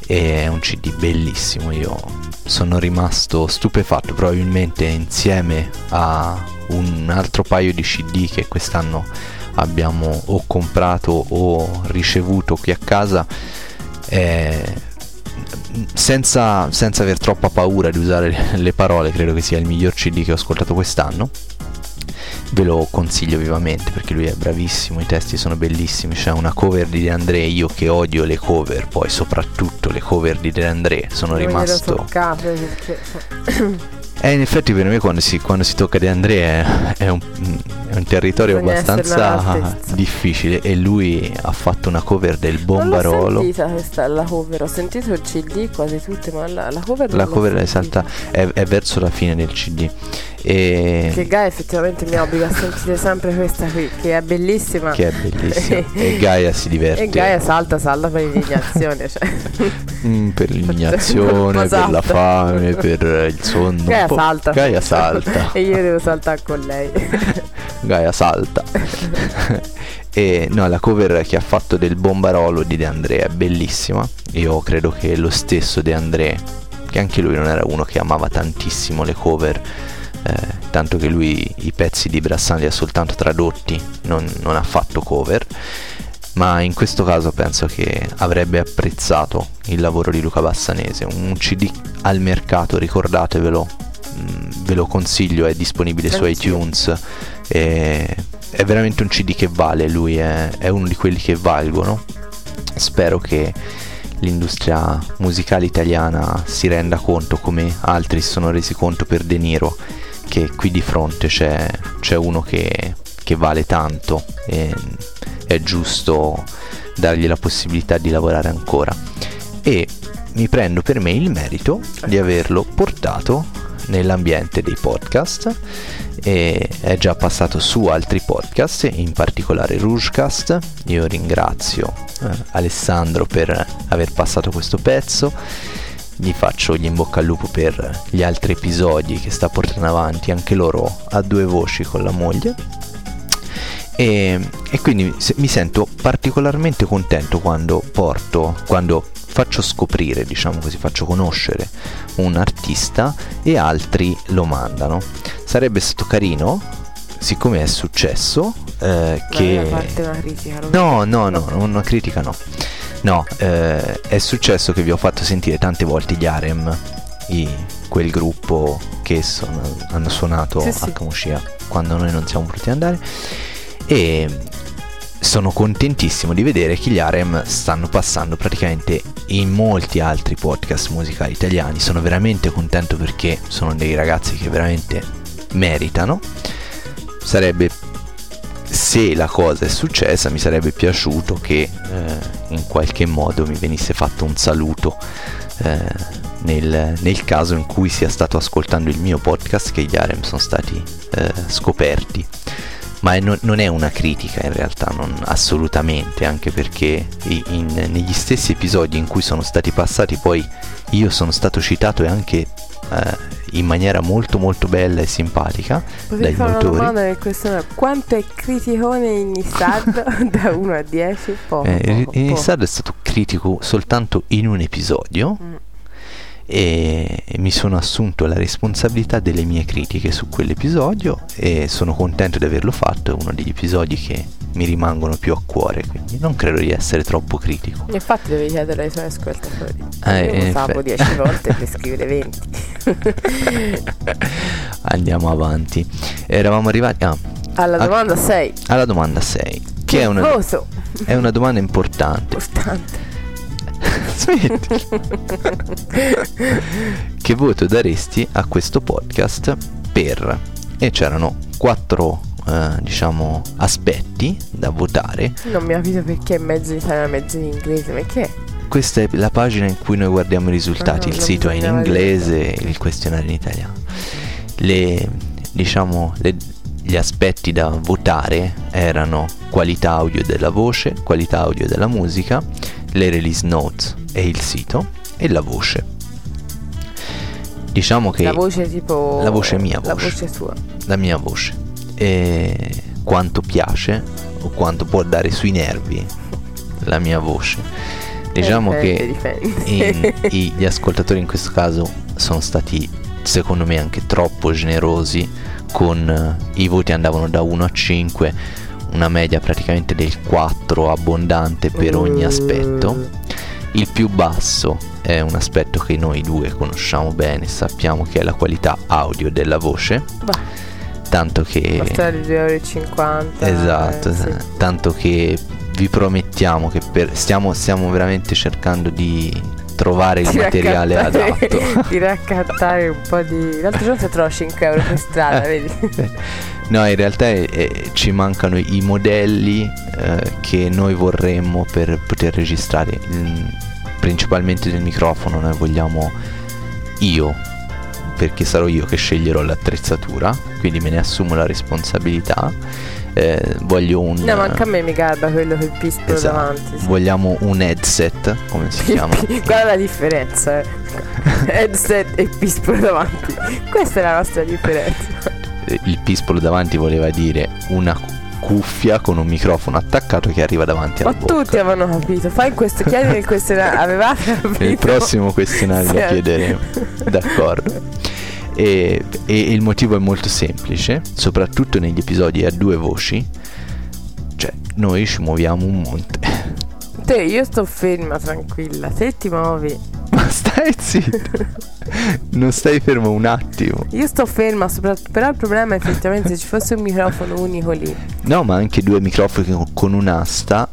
È un CD bellissimo io sono rimasto stupefatto probabilmente insieme a un altro paio di CD che quest'anno abbiamo o comprato o ricevuto qui a casa eh, senza, senza aver troppa paura di usare le- le parole credo che sia il miglior CD che ho ascoltato quest'anno ve lo consiglio vivamente perché lui è bravissimo, i testi sono bellissimi, c'è una cover di De André, io che odio le cover, poi soprattutto le cover di De André, sono glielo rimasto... toccate perché Eh, in effetti per me quando si, quando si tocca De André è, è un, è un territorio Bisogna abbastanza difficile e lui ha fatto una cover del non l'ho Bombarolo. sentita questa la cover, ho sentito il CD quasi tutte, ma la, la cover non La cover è, sentita. salta, è, è verso la fine del CD. E Che Gaia effettivamente mi obbliga a sentire sempre questa qui, che è bellissima. che è bellissima. e Gaia si diverte. E Gaia salta, salta per indignazione. Cioè. Mm, per l'eliminazione, per la Esatto. fame, per il sonno. Gaia. Salta. Gaia salta. e io devo saltare con lei. Gaia salta. e no, la cover che ha fatto del Bombarolo di De André è bellissima. Io credo che lo stesso De André, che anche lui non era uno che amava tantissimo le cover, eh, tanto che lui i pezzi di Brassan li ha soltanto tradotti, non, non ha fatto cover. ma in questo caso penso che avrebbe apprezzato il lavoro di Luca Bassanese. Un CD al mercato, ricordatevelo, ve lo consiglio, è disponibile su Anch'io. iTunes. e- è veramente un CD che vale, lui è, è uno di quelli che valgono. Spero che l'industria musicale italiana si renda conto, come altri si sono resi conto per De Niro, che qui di fronte c'è, c'è uno che, che vale tanto e è giusto dargli la possibilità di lavorare ancora. E mi prendo per me il merito di averlo portato nell'ambiente dei podcast e è già passato su altri podcast, in particolare Rougecast. Io ringrazio eh, Alessandro per aver passato questo pezzo. Gli faccio gli in bocca al lupo per gli altri episodi che sta portando avanti, anche loro a due voci con la moglie. E, e quindi mi sento particolarmente contento quando porto, quando faccio scoprire, diciamo così, faccio conoscere un artista e altri lo mandano. Sarebbe stato carino, siccome è successo, eh, Che... che... parte una critica. No, no, no, una critica no. No, eh, è successo che vi ho fatto sentire tante volte gli Arem, i- quel gruppo che sono- hanno suonato Sì, a sì. Kamoshia quando noi non siamo potuti andare. E sono contentissimo di vedere che gli Arem stanno passando praticamente in molti altri podcast musicali italiani. Sono veramente contento perché sono dei ragazzi che veramente meritano. Sarebbe se la cosa è successa mi sarebbe piaciuto che eh, in qualche modo mi venisse fatto un saluto eh, nel, nel caso in cui sia stato ascoltando il mio podcast che gli Arem sono stati eh, scoperti ma non- non è una critica in realtà, non- assolutamente, anche perché in- negli stessi episodi in cui sono stati passati poi io sono stato citato e anche eh, in maniera molto molto bella e simpatica Potevi dai fare una motori. domanda nel questionario. Quanto è criticone in Issad da 1 a 10? Poco, Eh, poco, il poco. È stato critico soltanto in un episodio Mm. E mi sono assunto la responsabilità delle mie critiche su quell'episodio e sono contento di averlo fatto, è uno degli episodi che mi rimangono più a cuore, quindi non credo di essere troppo critico. Infatti devi chiedere ai suoi ascoltatori. Eh, Io lo sapo effetti. 10 volte per scrivere 20. Andiamo avanti. Eravamo arrivati ah, Alla Ah. domanda 6. alla domanda 6, che è una, è una domanda importante. Importante. Smetti. che voto daresti a questo podcast per e c'erano quattro eh, diciamo aspetti da votare Non mi capito perché è mezzo in italiano, mezzo in inglese. Ma che è? questa è la pagina in cui noi guardiamo i risultati Ah, il sito è in inglese e il questionario in italiano le diciamo le- gli aspetti da votare erano qualità audio della voce qualità audio della musica le release notes e il sito e la voce diciamo che La voce tipo. La voce mia La voce. voce sua. la mia voce e quanto piace o quanto può dare sui nervi la mia voce diciamo Eh, che in- i- gli ascoltatori in questo caso sono stati secondo me anche troppo generosi con eh, i voti andavano da 1 a 5 una media praticamente del 4 abbondante per ogni aspetto il più basso è un aspetto che noi due conosciamo bene sappiamo che è la qualità audio della voce Bah, tanto che di 2,50 euro. Esatto, eh, sì. tanto che vi promettiamo che per- stiamo, stiamo veramente cercando di trovare il materiale adatto. di raccattare un po' di. L'altro giorno si trova 5 euro per strada, Eh. vedi? No, in realtà eh, eh, ci mancano i modelli eh, che noi vorremmo per poter registrare, il- principalmente del microfono. Noi vogliamo io, perché sarò io che sceglierò l'attrezzatura, quindi me ne assumo la responsabilità. Eh, voglio un No, ma anche a me mi garba quello che pispolo Esatto. davanti. sì. Vogliamo un headset, come si chiama? Guarda la differenza, eh. Headset e pispolo davanti. Questa è la nostra differenza. Eh, Il pispolo davanti voleva dire una cuffia con un microfono attaccato che arriva davanti Ma alla bocca. tutti avevano capito. Fai questo, chiedi nel questionario. Avevate capito? Nel prossimo questionario lo chiederemo. D'accordo. E, e il motivo è molto semplice, soprattutto negli episodi a due voci. Cioè, noi ci muoviamo un monte. Te, io sto ferma, tranquilla. Se ti muovi. Ma stai zitto. non stai fermo un attimo. Io sto ferma, soprattutto. Però il problema è effettivamente se ci fosse un microfono unico lì. No, ma anche due microfoni con- un'asta.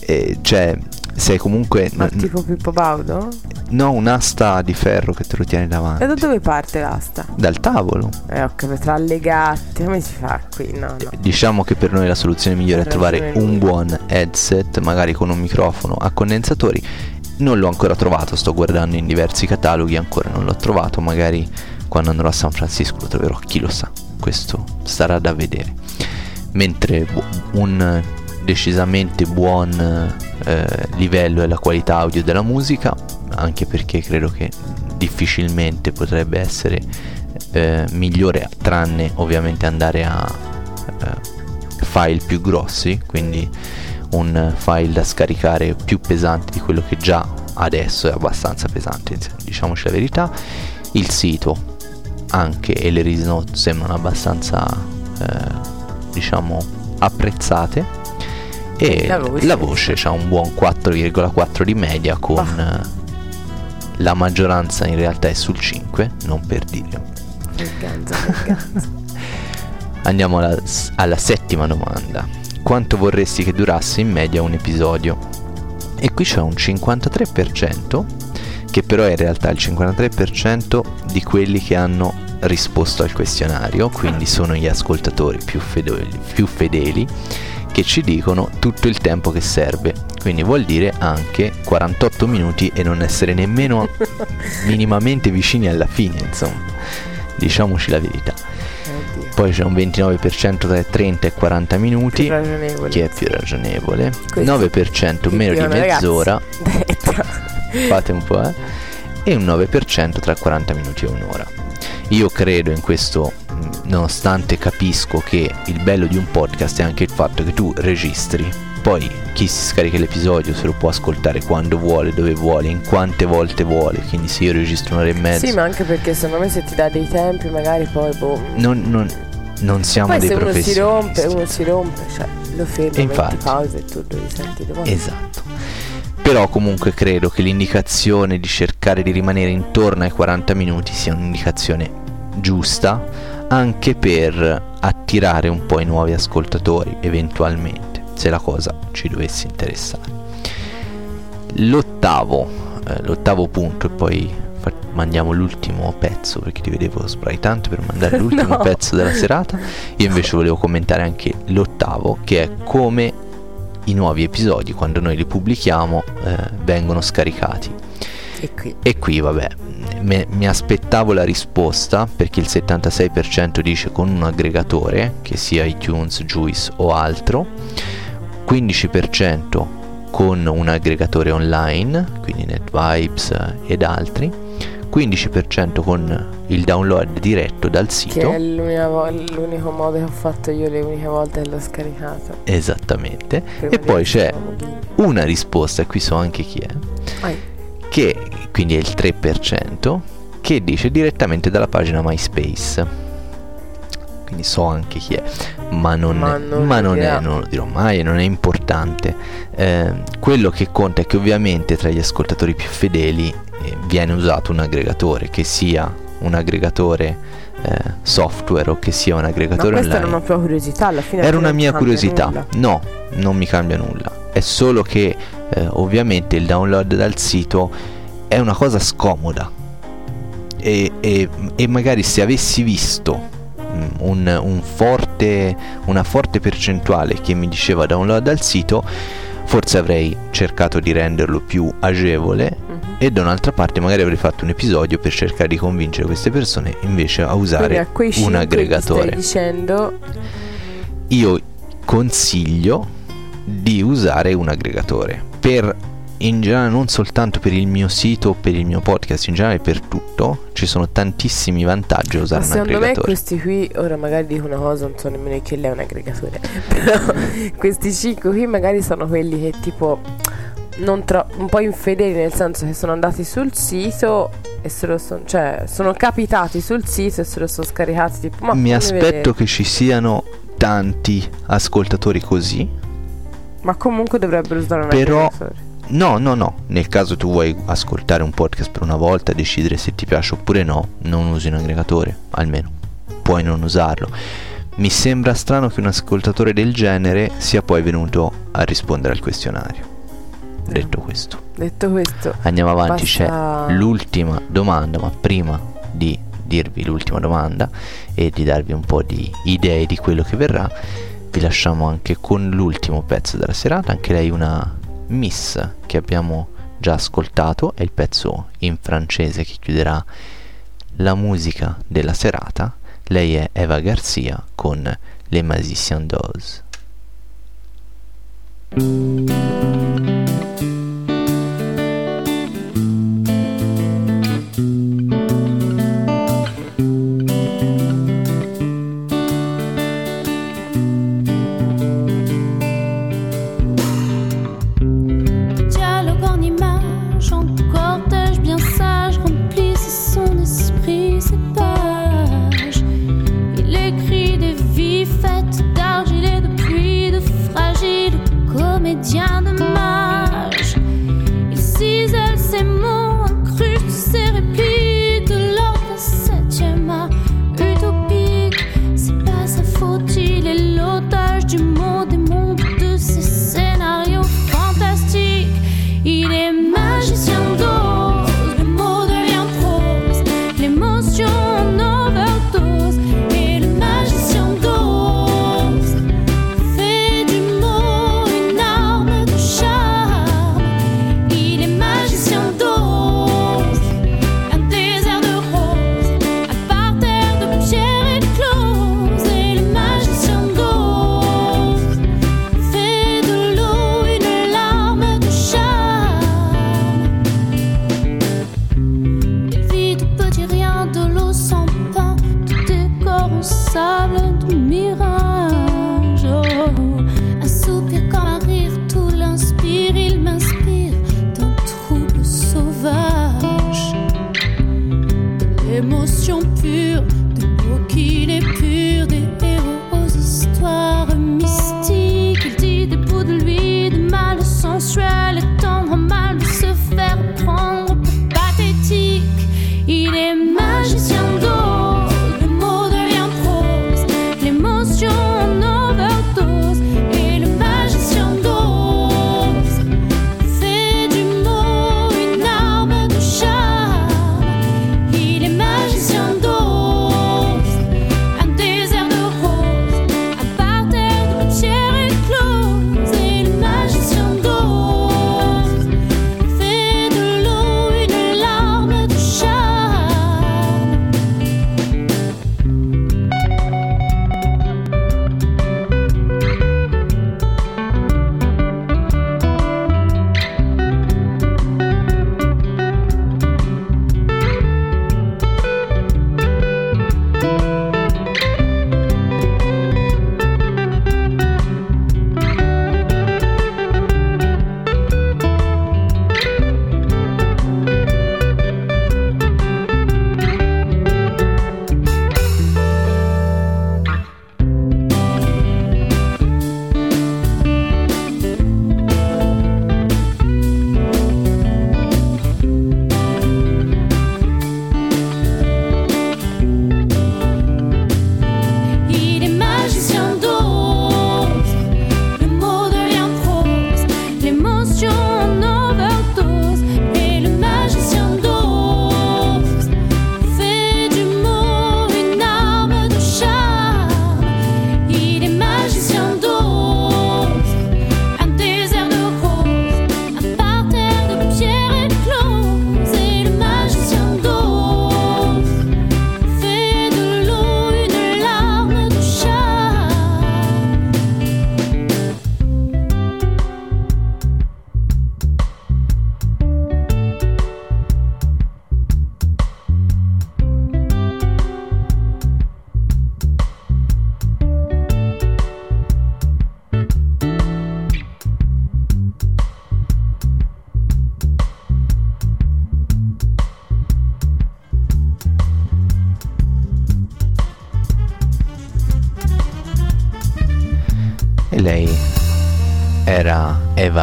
eh, cioè, sei comunque. Ma tipo Pippo Baudo? no, un'asta di ferro che te lo tieni davanti. E da dove parte l'asta? Dal tavolo. Eh, ho capito, tra le gatte. Come si fa qui? No, no. Diciamo che per noi la soluzione migliore è trovare un buon headset, magari con un microfono a condensatori. Non l'ho ancora trovato, sto guardando in diversi cataloghi, ancora non l'ho trovato, magari quando andrò a San Francisco lo troverò, chi lo sa. Questo starà da vedere. Mentre un decisamente buon eh, livello è la qualità audio della musica, anche perché credo che difficilmente potrebbe essere eh, migliore, tranne ovviamente andare a eh, file più grossi, quindi un file da scaricare più pesante di quello che già adesso è abbastanza pesante, diciamoci la verità. Il sito anche e le release note sembrano abbastanza eh, diciamo apprezzate e La voce. la voce ha un buon 4,4 di media con eh, la maggioranza in realtà è sul 5 non per dire. Andiamo alla, alla settima domanda. Quanto vorresti che durasse in media un episodio? E qui c'è un 53%, che però è in realtà il 53% di quelli che hanno risposto al questionario, quindi sono gli ascoltatori più fedeli, più fedeli che ci dicono tutto il tempo che serve. Quindi vuol dire anche 48 minuti e non essere nemmeno minimamente vicini alla fine, insomma. Diciamoci la verità. Poi c'è un 29% tra i 30 e 40 minuti, Più che è più ragionevole. Questo 9% meno di mezz'ora, fate un po', eh. E un 9% tra 40 minuti e un'ora. Io credo in questo, nonostante capisco che il bello di un podcast è anche il fatto che tu registri. Poi chi si scarica l'episodio se lo può ascoltare quando vuole, dove vuole, in quante volte vuole. Quindi se io registro un'ora e mezza, Sì, ma anche perché secondo me se ti dà dei tempi magari poi boh. non, non- non siamo Poi dei se uno si rompe, uno si rompe, cioè lo fermi, E infatti. pausa e tu lo risenti domani. Esatto. Però comunque credo che l'indicazione di cercare di rimanere intorno ai 40 minuti sia un'indicazione giusta anche per attirare un po' i nuovi ascoltatori eventualmente, se la cosa ci dovesse interessare. L'ottavo, eh, l'ottavo punto e poi fa- mandiamo l'ultimo pezzo perché ti vedevo spray tanto per mandare l'ultimo No. pezzo della serata. Io invece volevo commentare anche l'ottavo che è come i nuovi episodi quando noi li pubblichiamo eh, vengono scaricati. E qui. E qui vabbè, me- mi aspettavo la risposta perché il 76% dice con un aggregatore, che sia iTunes, Juice o altro, 15% con un aggregatore online, quindi NetVibes eh, ed altri, 15% con il download diretto dal Che sito. è l'unica vo- l'unico modo che ho fatto io le uniche volte che l'ho scaricato. Esattamente. Prima E poi c'è una risposta, e qui so anche chi è, Vai. che quindi è il 3%, che dice direttamente dalla pagina MySpace. Quindi so anche chi è, ma non, Ma è, non ma lo non, è, non lo dirò mai non è importante. Eh, quello che conta è che ovviamente tra gli ascoltatori più fedeli eh, viene usato un aggregatore, che sia un aggregatore eh, software o che sia un Ma aggregatore questa online. era una tua curiosità alla fine. Era una mia curiosità. nulla. No, non mi cambia nulla. È solo che eh, ovviamente il download dal sito è una cosa scomoda. E, e- e magari se avessi visto un, un forte, una forte percentuale che mi diceva download dal sito, forse avrei cercato di renderlo più agevole Mhm. e da un'altra parte magari avrei fatto un episodio per cercare di convincere queste persone invece a Quindi usare a quei un aggregatore dicendo io consiglio di usare un aggregatore per in generale non soltanto per il mio sito o per il mio podcast in generale per tutto ci sono tantissimi vantaggi a Ma usare un secondo me aggregatore questi qui, ora magari dico una cosa, non so nemmeno che lei è un aggregatore, però questi cinque qui magari sono quelli che tipo non tro- un po' infedeli nel senso che sono andati sul sito e se lo sono, cioè sono capitati sul sito e se lo sono scaricati tipo ma mi aspetto vedere. che ci siano tanti ascoltatori così ma comunque dovrebbero usare un però- aggregatore. No, no, no. Nel caso tu vuoi ascoltare un podcast per una volta e decidere se ti piace oppure no, non usi un aggregatore, almeno. Puoi non usarlo. Mi sembra strano che un ascoltatore del genere sia poi venuto a rispondere al questionario. Detto mm. questo. Detto questo. Andiamo avanti, basta... c'è l'ultima domanda, ma prima di dirvi l'ultima domanda e di darvi un po' di idee di quello che verrà, vi lasciamo anche con l'ultimo pezzo della serata, anche lei una Miss che abbiamo già ascoltato, è il pezzo in francese che chiuderà la musica della serata. Lei è Eva Garcia con Les Magiciens d'Oz. down the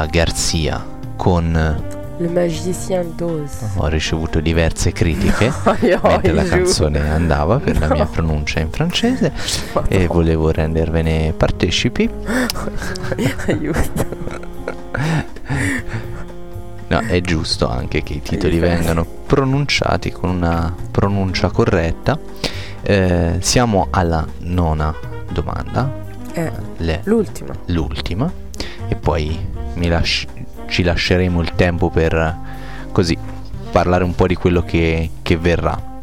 Garzia con Le Magicien d'Oz. Eh, ho ricevuto diverse critiche Io mentre la giù. canzone andava per la mia pronuncia in francese e volevo rendervene partecipi. Aiuto. No, è giusto anche che i titoli vengano pronunciati con una pronuncia corretta. Eh, siamo alla nona domanda. Eh, Le- l'ultima. l'ultima. E poi lasci- ci lasceremo il tempo per così parlare un po' di quello che, che verrà.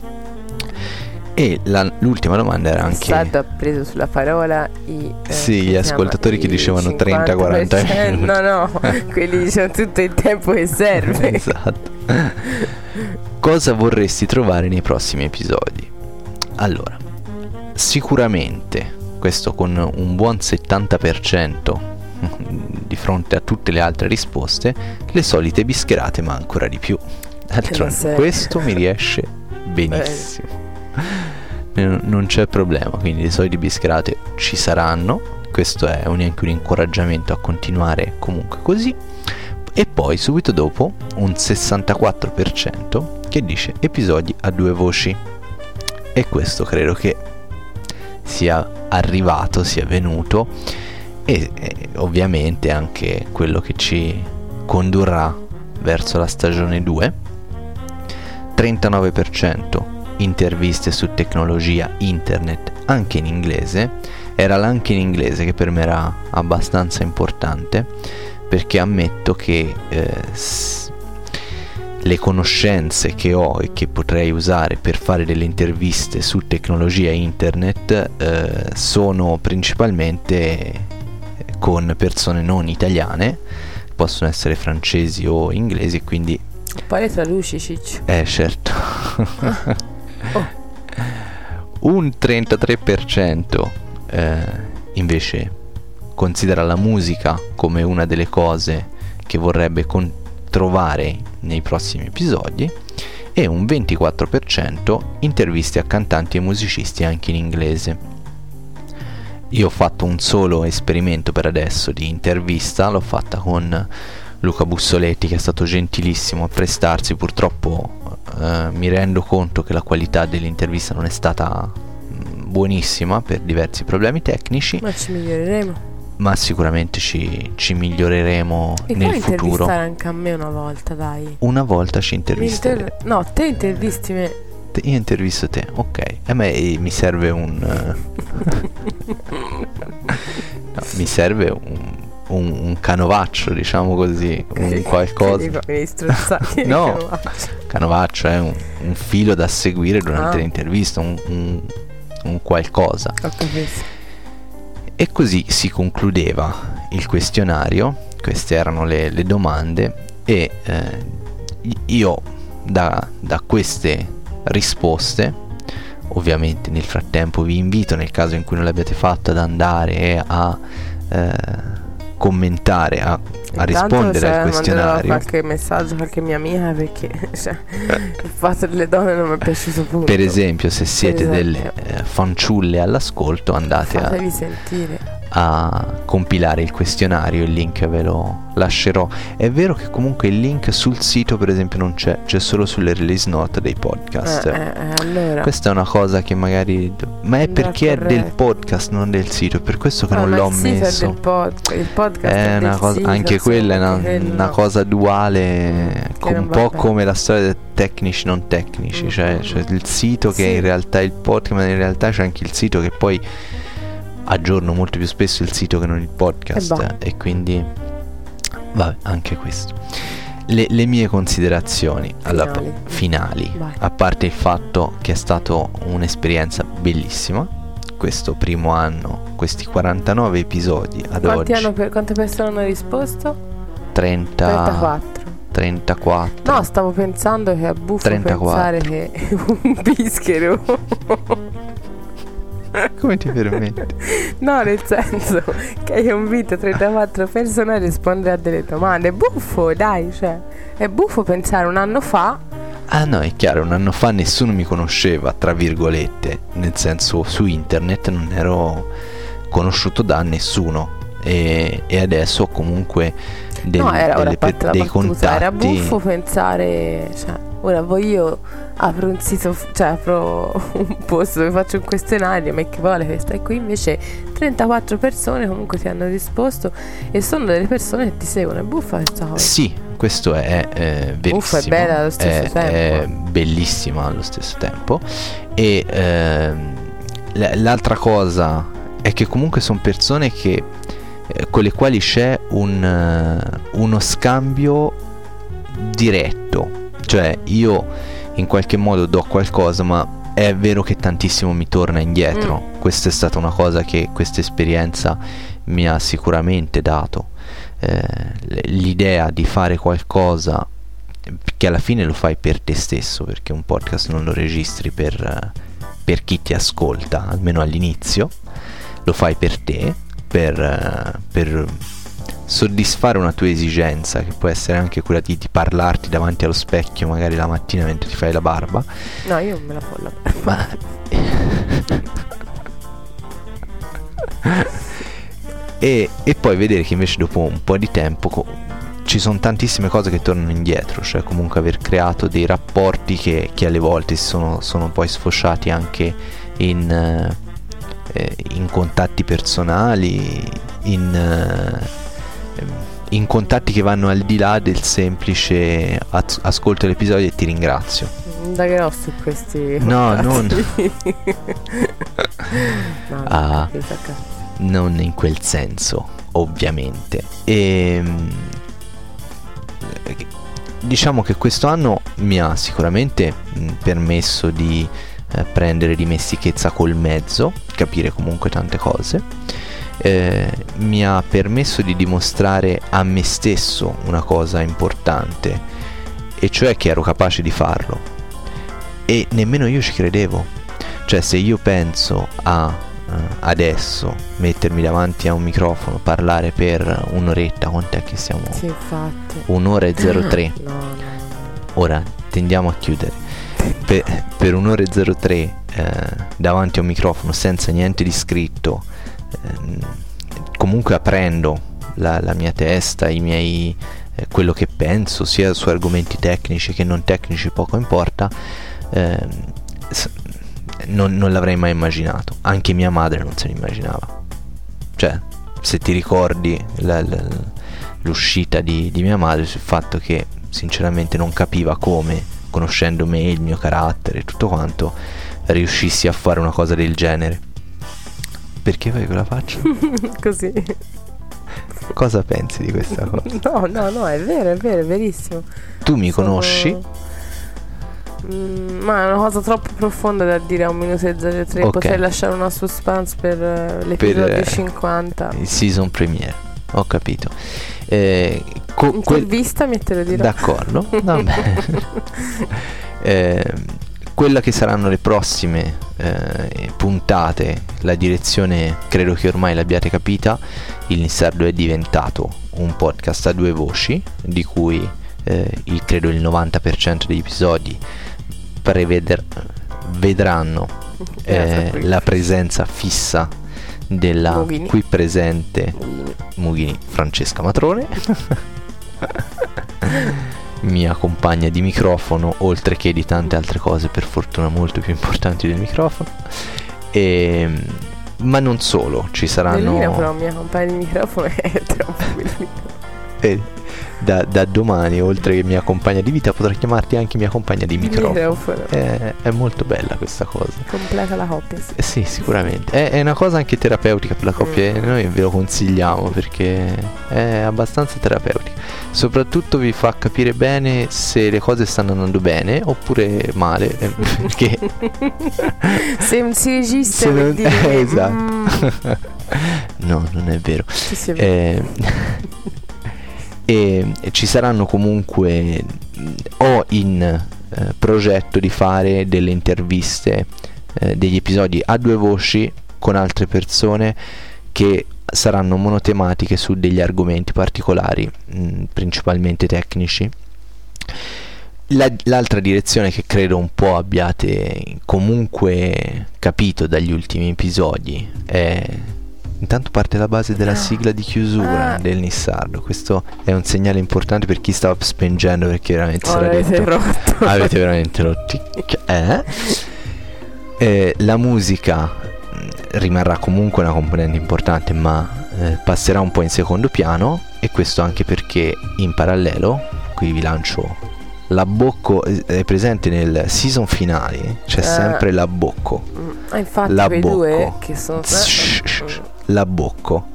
E la- l'ultima domanda era È stato anche... preso sulla parola i eh, Sì, gli ascoltatori che dicevano 30-40 50%. minuti. No, no, quelli dicevano tutto il tempo che serve. esatto. Cosa vorresti trovare nei prossimi episodi? Allora, sicuramente, questo con un buon 70% di fronte a tutte le altre risposte, le solite bischerate, ma ancora di più. D'altronde, questo mi riesce benissimo. Non non c'è problema, quindi le solite bischerate ci saranno. Questo è un- anche un incoraggiamento a continuare comunque così. E poi subito dopo un 64% che dice episodi a due voci. E questo credo che sia arrivato, sia venuto e, e ovviamente anche quello che ci condurrà verso la stagione 2. 39% interviste su tecnologia, internet, anche in inglese. Era l'anche in inglese che per me era abbastanza importante perché ammetto che eh, s- le conoscenze che ho e che potrei usare per fare delle interviste su tecnologia internet eh, sono principalmente con persone non italiane, possono essere francesi o inglesi, quindi Poi le traduci, Ciccio. eh certo. Oh. Un 33% eh, invece considera la musica come una delle cose che vorrebbe con- trovare nei prossimi episodi e un 24% interviste a cantanti e musicisti anche in inglese. Io ho fatto un solo esperimento per adesso di intervista, l'ho fatta con Luca Bussoletti che è stato gentilissimo a prestarsi, purtroppo eh, mi rendo conto che la qualità dell'intervista non è stata mm, buonissima per diversi problemi tecnici, Ma ci miglioreremo. ma sicuramente ci, ci miglioreremo Mi nel futuro. intervistare anche a me una volta, dai. Una volta ci intervisteremo. inter- No, te intervisti me. Io intervisto te, ok. A me eh, mi serve un... no, mi serve un, un- un canovaccio, diciamo così, un qualcosa. No. Canovaccio è un, un filo da seguire durante Ah. l'intervista, un, un- qualcosa. E così si concludeva il questionario, queste erano le, le domande e eh, io da, da queste risposte, ovviamente nel frattempo vi invito nel caso in cui non l'abbiate fatto ad andare a eh, commentare, a, a rispondere al Manderò questionario. qualche messaggio a qualche mia amica perché cioè, il fatto delle donne non mi è piaciuto punto. Per esempio, se siete esempio. delle eh, fanciulle all'ascolto, andate a, Fatevi sentire. A compilare il questionario, il link ve lo lascerò. È vero che comunque il link sul sito, per esempio, non c'è, c'è solo sulle release note dei podcast. Eh, eh, eh, allora. Questa è una cosa che magari. Ma è perché è del podcast, non del sito, è per questo che Ah, non l'ho il sito è messo. del pod- il podcast È è una del cosa, sito, anche quella è una, una no. cosa duale, Che non un po' bene. come la storia dei tecnici non tecnici, Mm, cioè mm, c'è mm. il sito che Sì. in realtà è il podcast, ma in realtà c'è anche il sito che poi aggiorno molto più spesso il sito che non il E podcast bah. e quindi vabbè anche questo. Le, le mie considerazioni alla- Finali. a parte il fatto che è stata un'esperienza bellissima, questo primo anno, questi 49 episodi ad Quanti oggi, hanno per- quante persone hanno risposto? 30, 34. 34. No, stavo pensando che è buffo 34. pensare che un bischero. come ti permetti? no, nel senso che io invito 34 persone a rispondere a delle domande. È buffo, dai, cioè. È buffo pensare un anno fa. Ah no, è chiaro, un anno fa nessuno mi conosceva, tra virgolette, nel senso su internet non ero conosciuto da nessuno e, e adesso comunque del- no, era ora delle a parte pe- la dei battuta, era contatti. buffo pensare, cioè, ora voi io apro un sito, cioè apro un post dove faccio un questionario, ma che vuole questa? E qui invece 34 persone comunque ti hanno risposto e sono delle persone che ti seguono, è buffa questa cosa. Sì, questo è eh, verissimo. Uffa, è bella allo stesso È- tempo. È bellissima allo stesso tempo. E ehm, l'altra cosa è che comunque sono persone che, eh, con le quali c'è un, eh, uno scambio diretto. Cioè io in qualche modo do qualcosa, ma è vero che tantissimo mi torna indietro. Questa è stata una cosa che questa esperienza mi ha sicuramente dato. Eh, l'idea di fare qualcosa che alla fine lo fai per te stesso, perché un podcast non lo registri per, per chi ti ascolta, almeno all'inizio, lo fai per te, per, per soddisfare una tua esigenza, che può essere anche quella di, di parlarti davanti allo specchio, magari la mattina mentre ti fai la barba, No, io non me la folla. ma... e, e poi vedere che invece dopo un po' di tempo co- ci sono tantissime cose che tornano indietro, cioè comunque aver creato dei rapporti che, che alle volte sono, sono poi sfociati anche in, eh, in contatti personali, in, eh, in contatti che vanno al di là del semplice "Az- ascolto l'episodio e ti ringrazio. Indagherò su questi. No, contatti. no, Ah. non in quel senso, ovviamente. E diciamo che questo anno mi ha sicuramente permesso di eh, prendere dimestichezza col mezzo, capire comunque tante cose. Eh, mi ha permesso di dimostrare a me stesso una cosa importante, e cioè che ero capace di farlo. E nemmeno io ci credevo. Cioè, se io penso a eh, adesso mettermi davanti a un microfono, parlare per un'oretta, quant'è che siamo? Sì, infatti. Un'ora e 03. No, no, no. Ora tendiamo a chiudere. Per, per un'ora e 03 eh, davanti a un microfono senza niente di scritto, ehm, comunque aprendo la, la mia testa, i miei, eh, quello che penso, sia su argomenti tecnici che non tecnici, poco importa, ehm, non, non l'avrei mai immaginato. Anche mia madre non se l'immaginava. Cioè, se ti ricordi la- la- l'uscita di, di mia madre sul fatto che sinceramente non capiva come, conoscendo me, il mio carattere e tutto quanto, riuscissi a fare una cosa del genere. Perché fai quella faccia? Così. Cosa pensi di questa cosa? No, no, no, è vero, è vero, è verissimo. Tu mi Sono- conosci? Mm, ma è una cosa troppo profonda da dire a un minuto e 03. Ok. Potrei lasciare una suspense per eh, l'episodio eh, 50. Il season premiere. Ho capito. Eh, co- quel- Intervistami e te lo dirò. D'accordo, vabbè. Eh, quella che saranno le prossime eh, puntate, la direzione credo che ormai l'abbiate capita, il Nissardo è diventato un podcast a due voci, di cui eh, il, credo il 90% degli episodi preveder- vedranno eh, la presenza fissa della Mughini. qui presente Mughini Francesca Matrone mia compagna di microfono oltre che di tante altre cose per fortuna molto più importanti del microfono e, ma non solo ci Bellina però saranno mia compagna di microfono è troppo bellina. Eh, da, da domani oltre che mia compagna di vita potrò chiamarti anche mia compagna di microfono Microfono. è, è molto bella questa cosa Completa la coppia. sì. Eh Sì, sicuramente. È, è una cosa anche terapeutica per la coppia e noi ve lo consigliamo perché è abbastanza terapeutica. Soprattutto vi fa capire bene se le cose stanno andando bene oppure male. eh, Perché Se si registra se per non- dire eh, esatto. mm, no, non è vero. sì, sì, è vero. Eh, e, ci saranno comunque ho in eh, progetto di fare delle interviste eh, degli episodi a due voci con altre persone che saranno monotematiche su degli argomenti particolari mh, principalmente tecnici. La- l'altra direzione che credo un po' abbiate comunque capito dagli ultimi episodi è Intanto parte la base della Ah. sigla di chiusura Ah. del Nissardo. Questo è un segnale importante per chi stava spengendo perché veramente Oh, sarà l'avete detto- rotto. Avete veramente rotti. Eh? Eh, la musica mh, rimarrà comunque una componente importante, ma eh, passerà un po' in secondo piano. E questo anche perché in parallelo, qui vi lancio l'abbocco. eh, È presente nel season finale, c'è Eh. sempre l'abbocco. Mm, ah, infatti La quei bocco. due che sono... Shh, shh, shh. L'abbocco.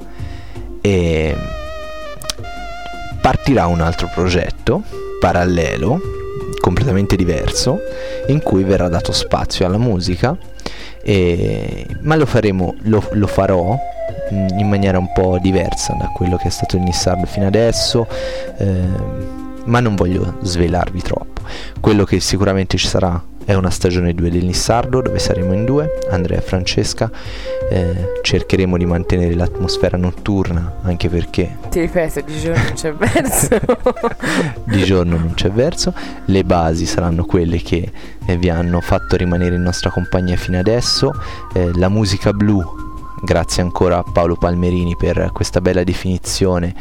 E partirà un altro progetto parallelo, completamente diverso, in cui verrà dato spazio alla musica, e- ma lo faremo, lo, lo farò in maniera un po' diversa da quello che è stato il Nissardo fino adesso, ehm, ma non voglio svelarvi troppo. Quello che sicuramente ci sarà è una stagione 2 del Nissardo dove saremo in due, Andrea e Francesca. eh, cercheremo di mantenere l'atmosfera notturna anche perché Ti ripeto, di giorno non c'è verso. di giorno non c'è verso. Le basi saranno quelle che eh, vi hanno fatto rimanere in nostra compagnia fino adesso. Eh, la musica blu, grazie ancora a Paolo Palmerini per questa bella definizione,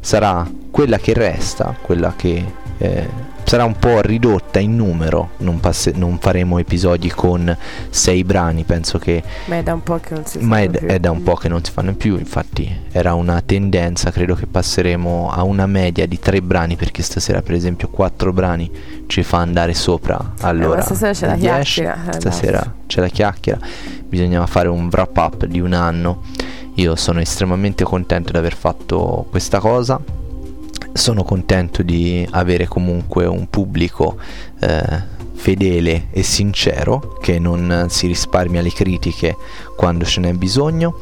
sarà quella che resta, quella che eh, sarà un po' ridotta in numero. Non, passe- non faremo episodi con sei brani, penso che Ma è da un po' che non si ma è, fanno più. è da un po' che non si fanno più, infatti era una tendenza, credo che passeremo a una media di tre brani perché stasera per esempio quattro brani ci fa andare sopra. Allora, Eh, stasera c'è la 10, chiacchiera, eh, Stasera c'è la chiacchiera, bisognava fare un wrap up di un anno. Io sono estremamente contento di aver fatto questa cosa. Sono contento di avere comunque un pubblico eh, fedele e sincero che non si risparmia le critiche quando ce n'è bisogno.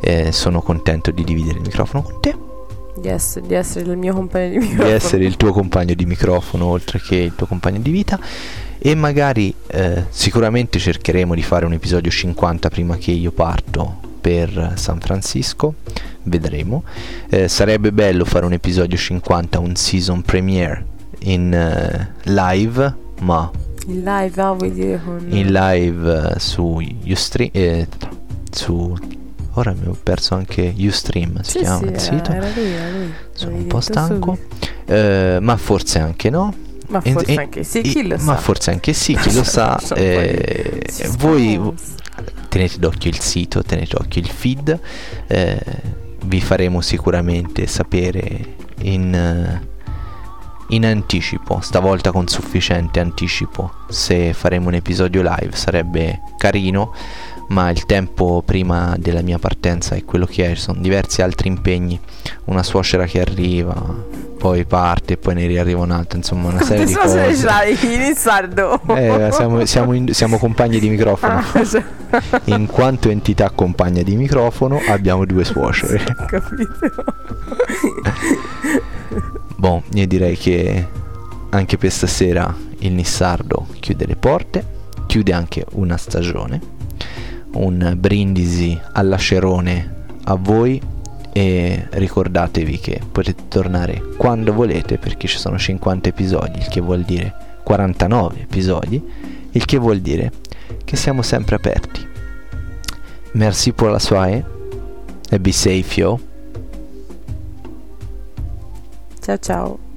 Eh, sono contento di dividere il microfono con te, Di essere, di essere il mio compagno di microfono. di essere il tuo compagno di microfono oltre che il tuo compagno di vita e magari eh, sicuramente cercheremo di fare un episodio 50 prima che io parto per San Francisco vedremo Eh, sarebbe bello fare un episodio 50 un season premiere in eh, live ma Il live, ah, vuoi dire con... in live eh, su Ustream eh, su ora mi ho perso anche Ustream si Sì, chiama sì, il sito era lui, era lui. sono un po' stanco eh, ma forse anche no Ma forse e- anche sì, chi lo ma sa. forse anche sì, chi lo sa. Di- eh, si voi. Tenete d'occhio il sito, tenete d'occhio il feed. eh, vi faremo sicuramente sapere in, eh, in anticipo, stavolta con sufficiente anticipo. Se faremo un episodio live sarebbe carino. Ma il tempo prima della mia partenza è quello che è, ci sono diversi altri impegni, una suocera che arriva, poi parte, poi ne riarriva un'altra, insomma una serie di cose. cose c'hai in sardo? Eh, siamo, siamo in- siamo compagni di microfono. Ah, cioè, In quanto entità compagna di microfono abbiamo due suocere. ho capito. Boh, io direi che anche per stasera il Nissardo chiude le porte, chiude anche una stagione. Un brindisi all'acerone a voi e ricordatevi che potete tornare quando volete perché ci sono 50 episodi, il che vuol dire 49 episodi, il che vuol dire che siamo sempre aperti. Merci pour la soirée e be safe yo. Ciao ciao.